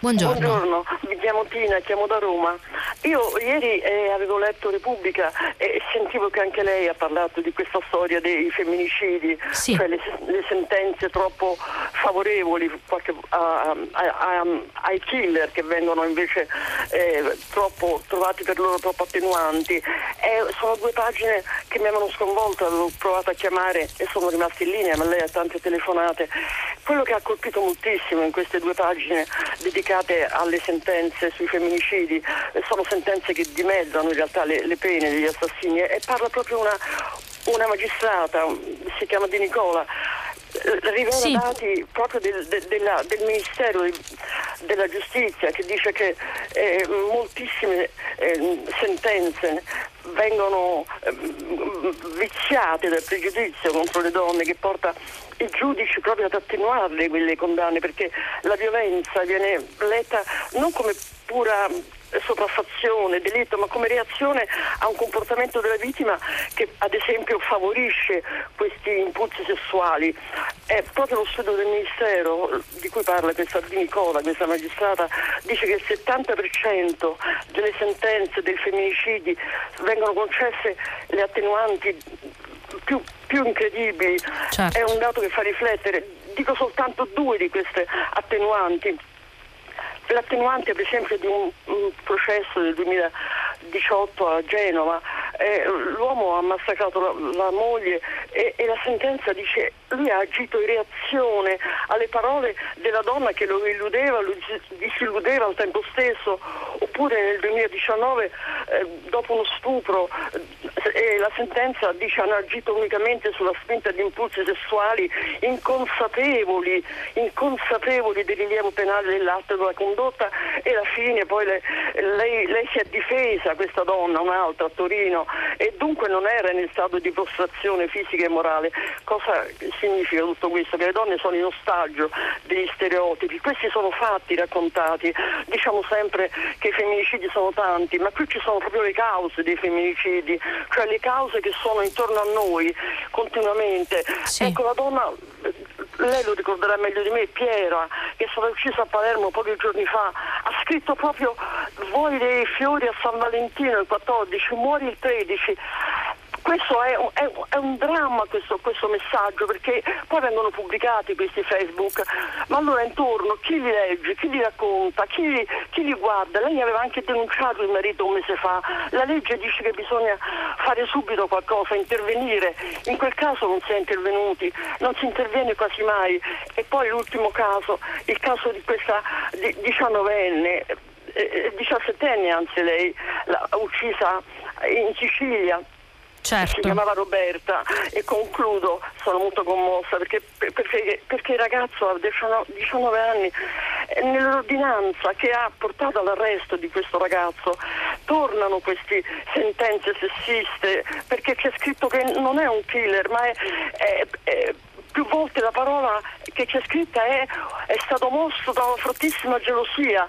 Buongiorno. Buongiorno, mi chiamo Tina, chiamo da Roma. Io ieri eh, avevo letto Repubblica e sentivo che anche lei ha parlato di questa storia dei femminicidi, sì. cioè le, le, sentenze troppo favorevoli qualche, a, a, a, ai killer che vengono invece eh, troppo, trovati per loro troppo attenuanti. Eh, sono due pagine che mi avevano sconvolto, avevo provato a chiamare e sono rimasti in linea, ma lei ha tante telefonate. Quello che ha colpito moltissimo in queste due pagine dedicate applicate alle sentenze sui femminicidi. Sono sentenze che dimezzano in realtà le, le pene degli assassini e parla proprio una, una magistrata, si chiama Di Nicola, rivela sì. dati proprio del, del, della, del Ministero della Giustizia che dice che eh, moltissime eh, sentenze vengono eh, viziate dal pregiudizio contro le donne che porta i giudici proprio ad attenuarle quelle condanne perché la violenza viene letta non come pura sopraffazione, delitto, ma come reazione a un comportamento della vittima che ad esempio favorisce questi impulsi sessuali. È proprio lo studio del Ministero di cui parla questa Di Nicola, questa magistrata, dice che il 70% delle sentenze dei femminicidi vengono concesse le attenuanti più, più incredibili. Certo. È un dato che fa riflettere. Dico soltanto due di queste attenuanti L'attenuante per esempio di un, un processo del 2018 a Genova, eh, l'uomo ha massacrato la, la moglie e, e, la sentenza dice lui ha agito in reazione alle parole della donna che lo illudeva, lo disilludeva al tempo stesso, oppure nel 2019 eh, dopo uno stupro eh, la sentenza dice hanno agito unicamente sulla spinta di impulsi sessuali inconsapevoli, inconsapevoli del rilievo penale dell'atto della condotta. E alla fine poi le, lei, lei si è difesa, questa donna, un'altra a Torino, e dunque non era nel stato di prostrazione fisica e morale. Cosa significa tutto questo? Che le donne sono in ostaggio degli stereotipi, questi sono fatti raccontati, diciamo sempre che i femminicidi sono tanti, ma qui ci sono proprio le cause dei femminicidi, cioè le cause che sono intorno a noi continuamente. Sì. Ecco, la donna lei lo ricorderà meglio di me, Piera, che è stata uccisa a Palermo pochi giorni fa, ha scritto proprio voi dei fiori a San Valentino il 14, muori il 13 questo è un, è, è un dramma questo, questo, messaggio perché poi vengono pubblicati questi Facebook, ma allora intorno chi li legge, chi li racconta, chi li, chi li guarda? Lei aveva anche denunciato il marito un mese fa, la legge dice che bisogna fare subito qualcosa, intervenire, in quel caso non si è intervenuti, non si interviene quasi mai. E poi l'ultimo caso, il caso di questa 19enne, eh, 17enne eh, anzi lei, la, uccisa in Sicilia Certo. Si chiamava Roberta e concludo, sono molto commossa perché, perché, perché il ragazzo ha 19 anni nell'ordinanza che ha portato all'arresto di questo ragazzo tornano queste sentenze sessiste perché c'è scritto che non è un killer ma è, è, è più volte la parola che c'è scritta è, è stato mosso da una fortissima gelosia.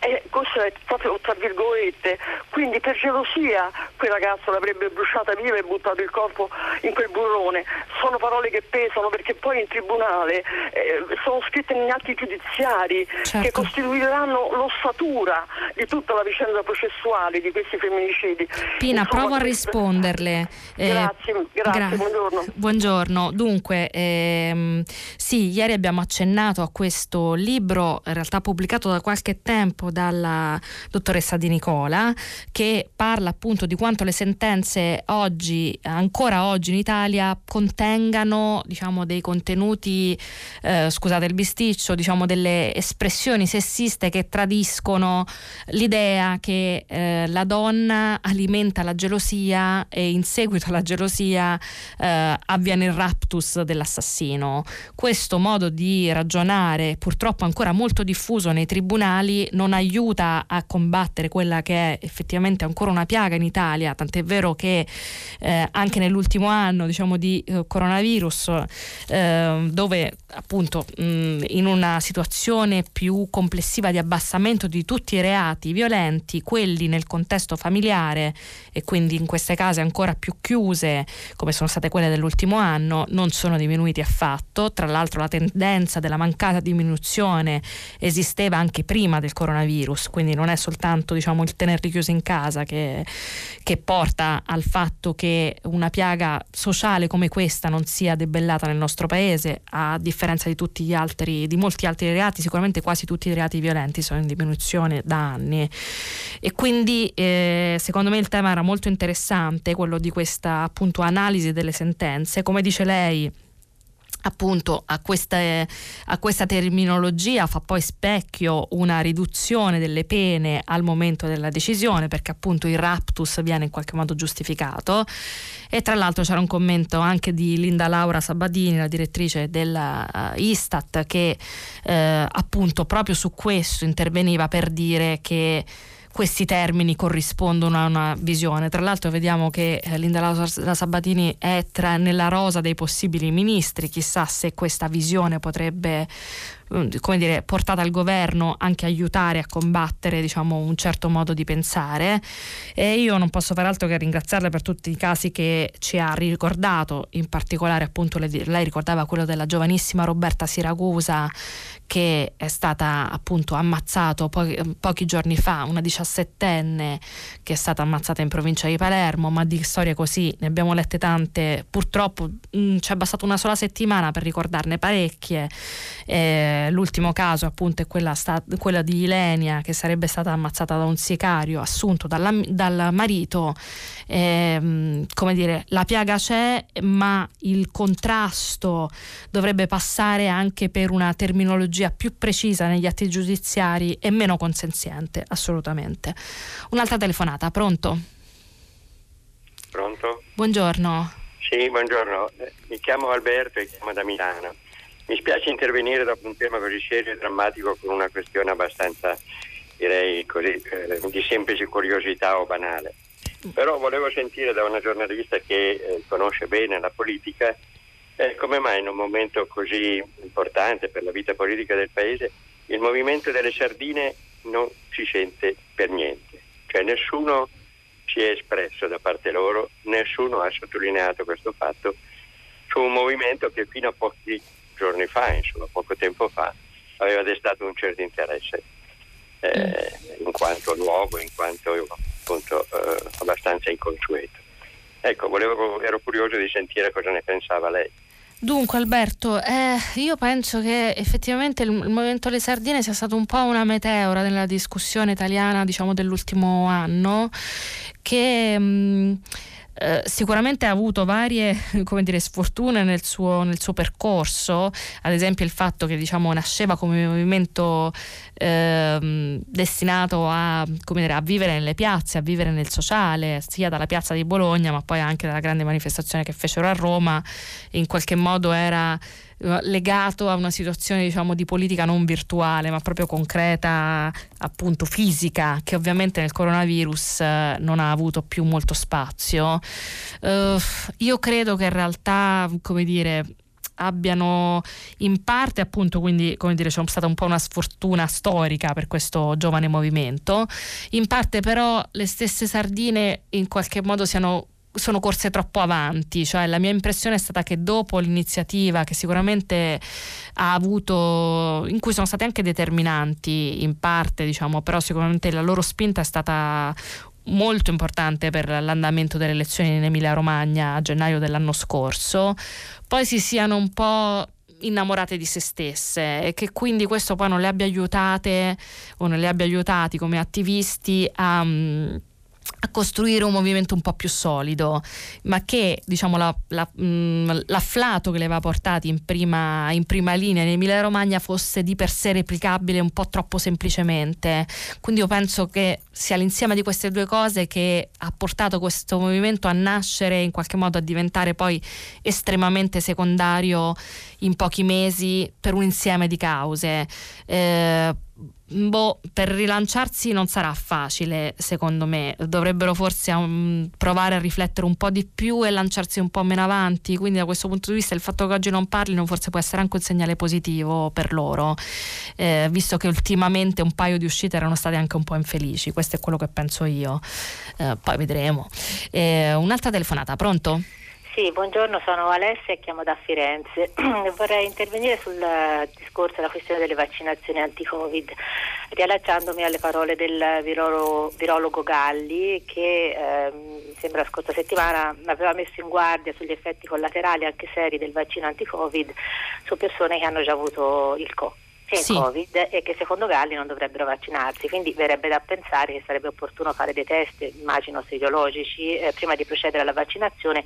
E questo è proprio tra virgolette. Quindi per gelosia quel ragazzo l'avrebbe bruciata viva e buttato il corpo in quel burrone. Sono parole che pesano perché poi in tribunale eh, sono scritte negli atti giudiziari certo. che costituiranno l'ossatura di tutta la vicenda processuale di questi femminicidi. Pina Insomma, provo a risponderle. Eh, grazie, grazie gra- buongiorno. buongiorno. Dunque eh, Ehm, sì, ieri abbiamo accennato a questo libro, in realtà pubblicato da qualche tempo dalla dottoressa Di Nicola, che parla appunto di quanto le sentenze oggi, ancora oggi in Italia, contengano diciamo, dei contenuti, eh, scusate il bisticcio, diciamo delle espressioni sessiste che tradiscono l'idea che eh, la donna alimenta la gelosia e in seguito alla gelosia eh, avviene il raptus dell'assassino assassino. Questo modo di ragionare, purtroppo ancora molto diffuso nei tribunali, non aiuta a combattere quella che è effettivamente ancora una piaga in Italia, tant'è vero che eh, anche nell'ultimo anno diciamo, di eh, coronavirus, eh, dove appunto mh, in una situazione più complessiva di abbassamento di tutti i reati violenti, quelli nel contesto familiare e quindi in queste case ancora più chiuse, come sono state quelle dell'ultimo anno, non sono diminuiti diminuiti affatto, tra l'altro la tendenza della mancata diminuzione esisteva anche prima del coronavirus, quindi non è soltanto diciamo, il tenerli chiusi in casa che, che porta al fatto che una piaga sociale come questa non sia debellata nel nostro paese, a differenza di tutti gli altri, di molti altri reati, sicuramente quasi tutti i reati violenti sono in diminuzione da anni. E quindi eh, secondo me il tema era molto interessante, quello di questa appunto analisi delle sentenze. Come dice lei, appunto a, queste, a, questa terminologia fa poi specchio una riduzione delle pene al momento della decisione perché appunto il raptus viene in qualche modo giustificato. E tra l'altro c'era un commento anche di Linda Laura Sabadini la direttrice della uh, Istat che eh, appunto proprio su questo interveniva per dire che questi termini corrispondono a una visione. Tra l'altro vediamo che eh, Linda La Sabatini è tra, nella rosa dei possibili ministri, chissà se questa visione potrebbe mm, come dire, portata al governo anche aiutare a combattere diciamo, un certo modo di pensare. E io non posso far altro che ringraziarla per tutti i casi che ci ha ricordato. In particolare appunto lei ricordava quello della giovanissima Roberta Siragusa che è stata appunto ammazzato po- pochi giorni fa, una diciassettenne che è stata ammazzata in provincia di Palermo, ma di storie così ne abbiamo lette tante, purtroppo mh, ci è bastata una sola settimana per ricordarne parecchie, eh, l'ultimo caso appunto è quella, sta, quella, di Ilenia che sarebbe stata ammazzata da un sicario assunto dalla, dal marito. Eh, come dire, la piaga c'è, ma il contrasto dovrebbe passare anche per una terminologia più precisa negli atti giudiziari e meno consenziente, assolutamente. Un'altra telefonata, pronto? Pronto? Buongiorno. Sì, buongiorno. Mi chiamo Alberto e chiamo da Milano. Mi spiace intervenire dopo un tema così serio e drammatico con una questione abbastanza, direi così, eh, di semplice curiosità o banale. Però volevo sentire da una giornalista che eh, conosce bene la politica eh, come mai in un momento così importante per la vita politica del Paese il movimento delle sardine non si sente per niente. Cioè nessuno si è espresso da parte loro, nessuno ha sottolineato questo fatto su un movimento che fino a pochi giorni fa, insomma poco tempo fa, aveva destato un certo interesse eh, in quanto luogo, in quanto appunto eh, abbastanza inconsueto. Ecco, volevo, ero curioso di sentire cosa ne pensava lei. Dunque Alberto, eh, io penso che effettivamente il, il, Movimento Le Sardine sia stato un po' una meteora nella discussione italiana diciamo, dell'ultimo anno che... Mh, eh, sicuramente ha avuto varie [LAUGHS] dire, sfortune nel suo, nel suo, percorso, ad esempio il fatto che diciamo, nasceva come movimento eh, destinato a, dire, a, vivere nelle piazze, a vivere nel sociale, sia dalla piazza di Bologna ma poi anche dalla grande manifestazione che fecero a Roma, in qualche modo era legato a una situazione diciamo di politica non virtuale ma proprio concreta appunto fisica che ovviamente nel coronavirus eh, non ha avuto più molto spazio. Uh, io credo che in realtà come dire abbiano in parte appunto quindi come dire c'è stata un po' una sfortuna storica per questo giovane movimento. In parte però le stesse sardine in qualche modo siano sono corse troppo avanti, cioè la mia impressione è stata che dopo l'iniziativa che sicuramente ha avuto, in cui sono state anche determinanti in parte, diciamo, però sicuramente la loro spinta è stata molto importante per l'andamento delle elezioni in Emilia Romagna a gennaio dell'anno scorso, poi si siano un po' innamorate di se stesse e che quindi questo poi non le abbia aiutate o non le abbia aiutati come attivisti a a costruire un movimento un po' più solido, ma che diciamo, la, la, mh, mm, l'afflato che le aveva portati in prima, in prima linea in Emilia Romagna fosse di per sé replicabile un po' troppo semplicemente. Quindi io penso che sia l'insieme di queste due cose che ha portato questo movimento a nascere in qualche modo a diventare poi estremamente secondario in pochi mesi per un insieme di cause. Eh, Boh, per rilanciarsi non sarà facile, secondo me. Dovrebbero forse um, provare a riflettere un po' di più e lanciarsi un po' meno avanti. Quindi, da questo punto di vista, il fatto che oggi non parlino forse può essere anche un segnale positivo per loro, eh, visto che ultimamente un paio di uscite erano state anche un po' infelici. Questo è quello che penso io. Eh, poi vedremo. Eh, un'altra telefonata, pronto? Sì, buongiorno, sono Alessia e chiamo da Firenze. [CLEARS THROAT] Vorrei intervenire sul discorso della questione delle vaccinazioni anti-Covid, riallacciandomi alle parole del virolo, virologo Galli che eh, sembra la scorsa settimana aveva messo in guardia sugli effetti collaterali anche seri del vaccino anti-Covid su persone che hanno già avuto il COVID sia sì. Covid e che secondo Galli non dovrebbero vaccinarsi, quindi verrebbe da pensare che sarebbe opportuno fare dei test, immagino seriologici, eh, prima di procedere alla vaccinazione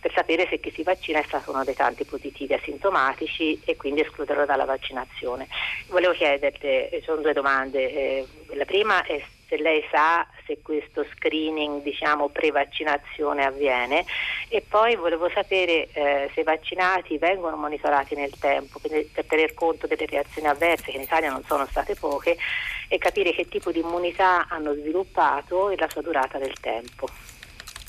per sapere se chi si vaccina è stato uno dei tanti positivi asintomatici e quindi escluderlo dalla vaccinazione. Volevo chiederle, eh, sono due domande, eh, la prima è se lei sa se questo screening diciamo pre-vaccinazione avviene e poi volevo sapere eh, se i vaccinati vengono monitorati nel tempo per, per tener conto delle reazioni avverse che in Italia non sono state poche e capire che tipo di immunità hanno sviluppato e la sua durata del tempo.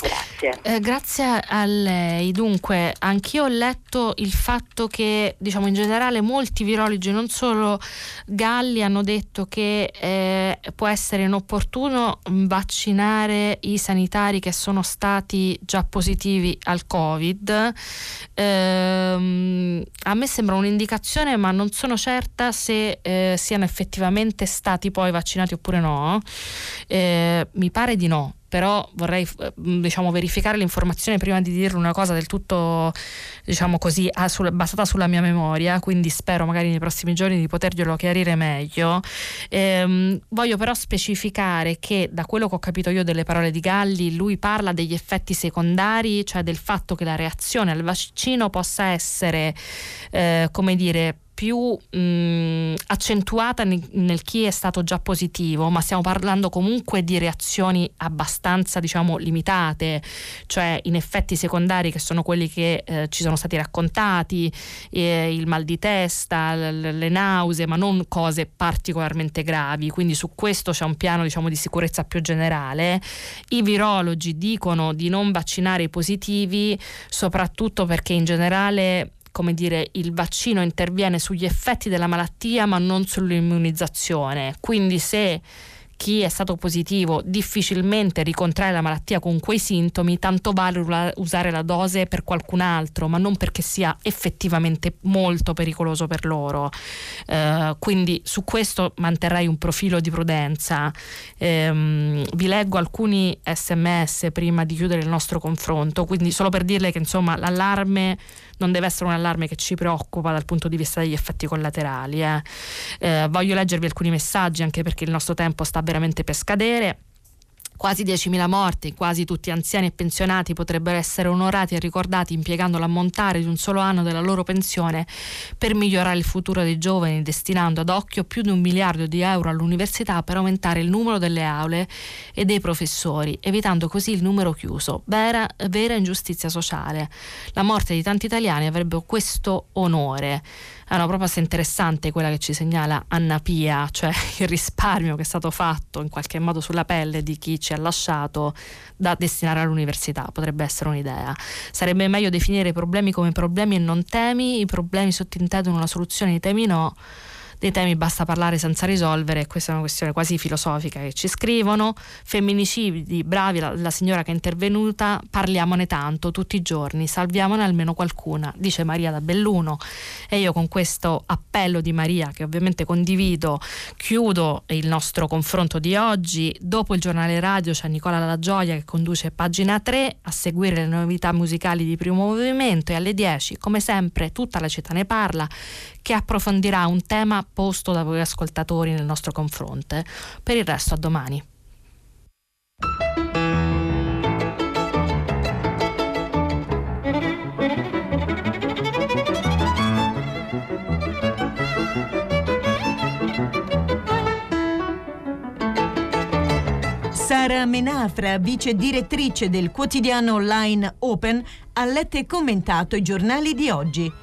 Grazie. Eh, grazie a lei. Dunque, anch'io ho letto il fatto che, diciamo, in generale molti virologi, non solo Galli, hanno detto che eh, può essere inopportuno vaccinare i sanitari che sono stati già positivi al Covid. Eh, a me sembra un'indicazione, ma non sono certa se eh, siano effettivamente stati poi vaccinati oppure no. Eh, mi pare di no però vorrei eh, diciamo, verificare l'informazione prima di dire una cosa del tutto diciamo così, basata sulla mia memoria, quindi spero magari nei prossimi giorni di poterglielo chiarire meglio. Ehm, voglio però specificare che da quello che ho capito io delle parole di Galli, lui parla degli effetti secondari, cioè del fatto che la reazione al vaccino possa essere, eh, come dire, più mh, accentuata nel, nel, chi è stato già positivo, ma stiamo parlando comunque di reazioni abbastanza diciamo limitate, cioè in effetti secondari che sono quelli che eh, ci sono stati raccontati, eh, il mal di testa, le, le nausee, ma non cose particolarmente gravi, quindi su questo c'è un piano diciamo di sicurezza più generale. I virologi dicono di non vaccinare i positivi soprattutto perché in generale come dire, il vaccino interviene sugli effetti della malattia ma non sull'immunizzazione. Quindi se chi è stato positivo difficilmente ricontrae la malattia con quei sintomi, tanto vale usare la dose per qualcun altro, ma non perché sia effettivamente molto pericoloso per loro. Eh, quindi su questo manterrei un profilo di prudenza. Eh, vi leggo alcuni sms prima di chiudere il nostro confronto, quindi solo per dirle che insomma l'allarme non deve essere un allarme che ci preoccupa dal punto di vista degli effetti collaterali. Eh. Eh, voglio leggervi alcuni messaggi anche perché il nostro tempo sta veramente per scadere. Quasi 10.000 morti, quasi tutti anziani e pensionati potrebbero essere onorati e ricordati impiegando l'ammontare di un solo anno della loro pensione per migliorare il futuro dei giovani, destinando ad occhio più di un miliardo di euro all'università per aumentare il numero delle aule e dei professori, evitando così il numero chiuso. Vera, vera ingiustizia sociale. La morte di tanti italiani avrebbe questo onore. È una proposta interessante quella che ci segnala Anna Pia, cioè [LAUGHS] il risparmio che è stato fatto in qualche modo sulla pelle di chi ci ha lasciato da destinare all'università, potrebbe essere un'idea. Sarebbe meglio definire i problemi come problemi e non temi, i problemi sottintendono una soluzione, i temi no dei temi basta parlare senza risolvere, questa è una questione quasi filosofica che ci scrivono, femminicidi, bravi la, la signora che è intervenuta, parliamone tanto tutti i giorni, salviamone almeno qualcuna, dice Maria da Belluno. E io con questo appello di Maria che ovviamente condivido chiudo il nostro confronto di oggi, dopo il giornale radio c'è Nicola La Gioia che conduce pagina 3 a seguire le novità musicali di primo movimento. E alle 10 come sempre tutta la città ne parla che approfondirà un tema posto da voi ascoltatori nel nostro confronto. Per il resto a domani. Sara Menafra, vice direttrice del quotidiano online Open, ha letto e commentato i giornali di oggi.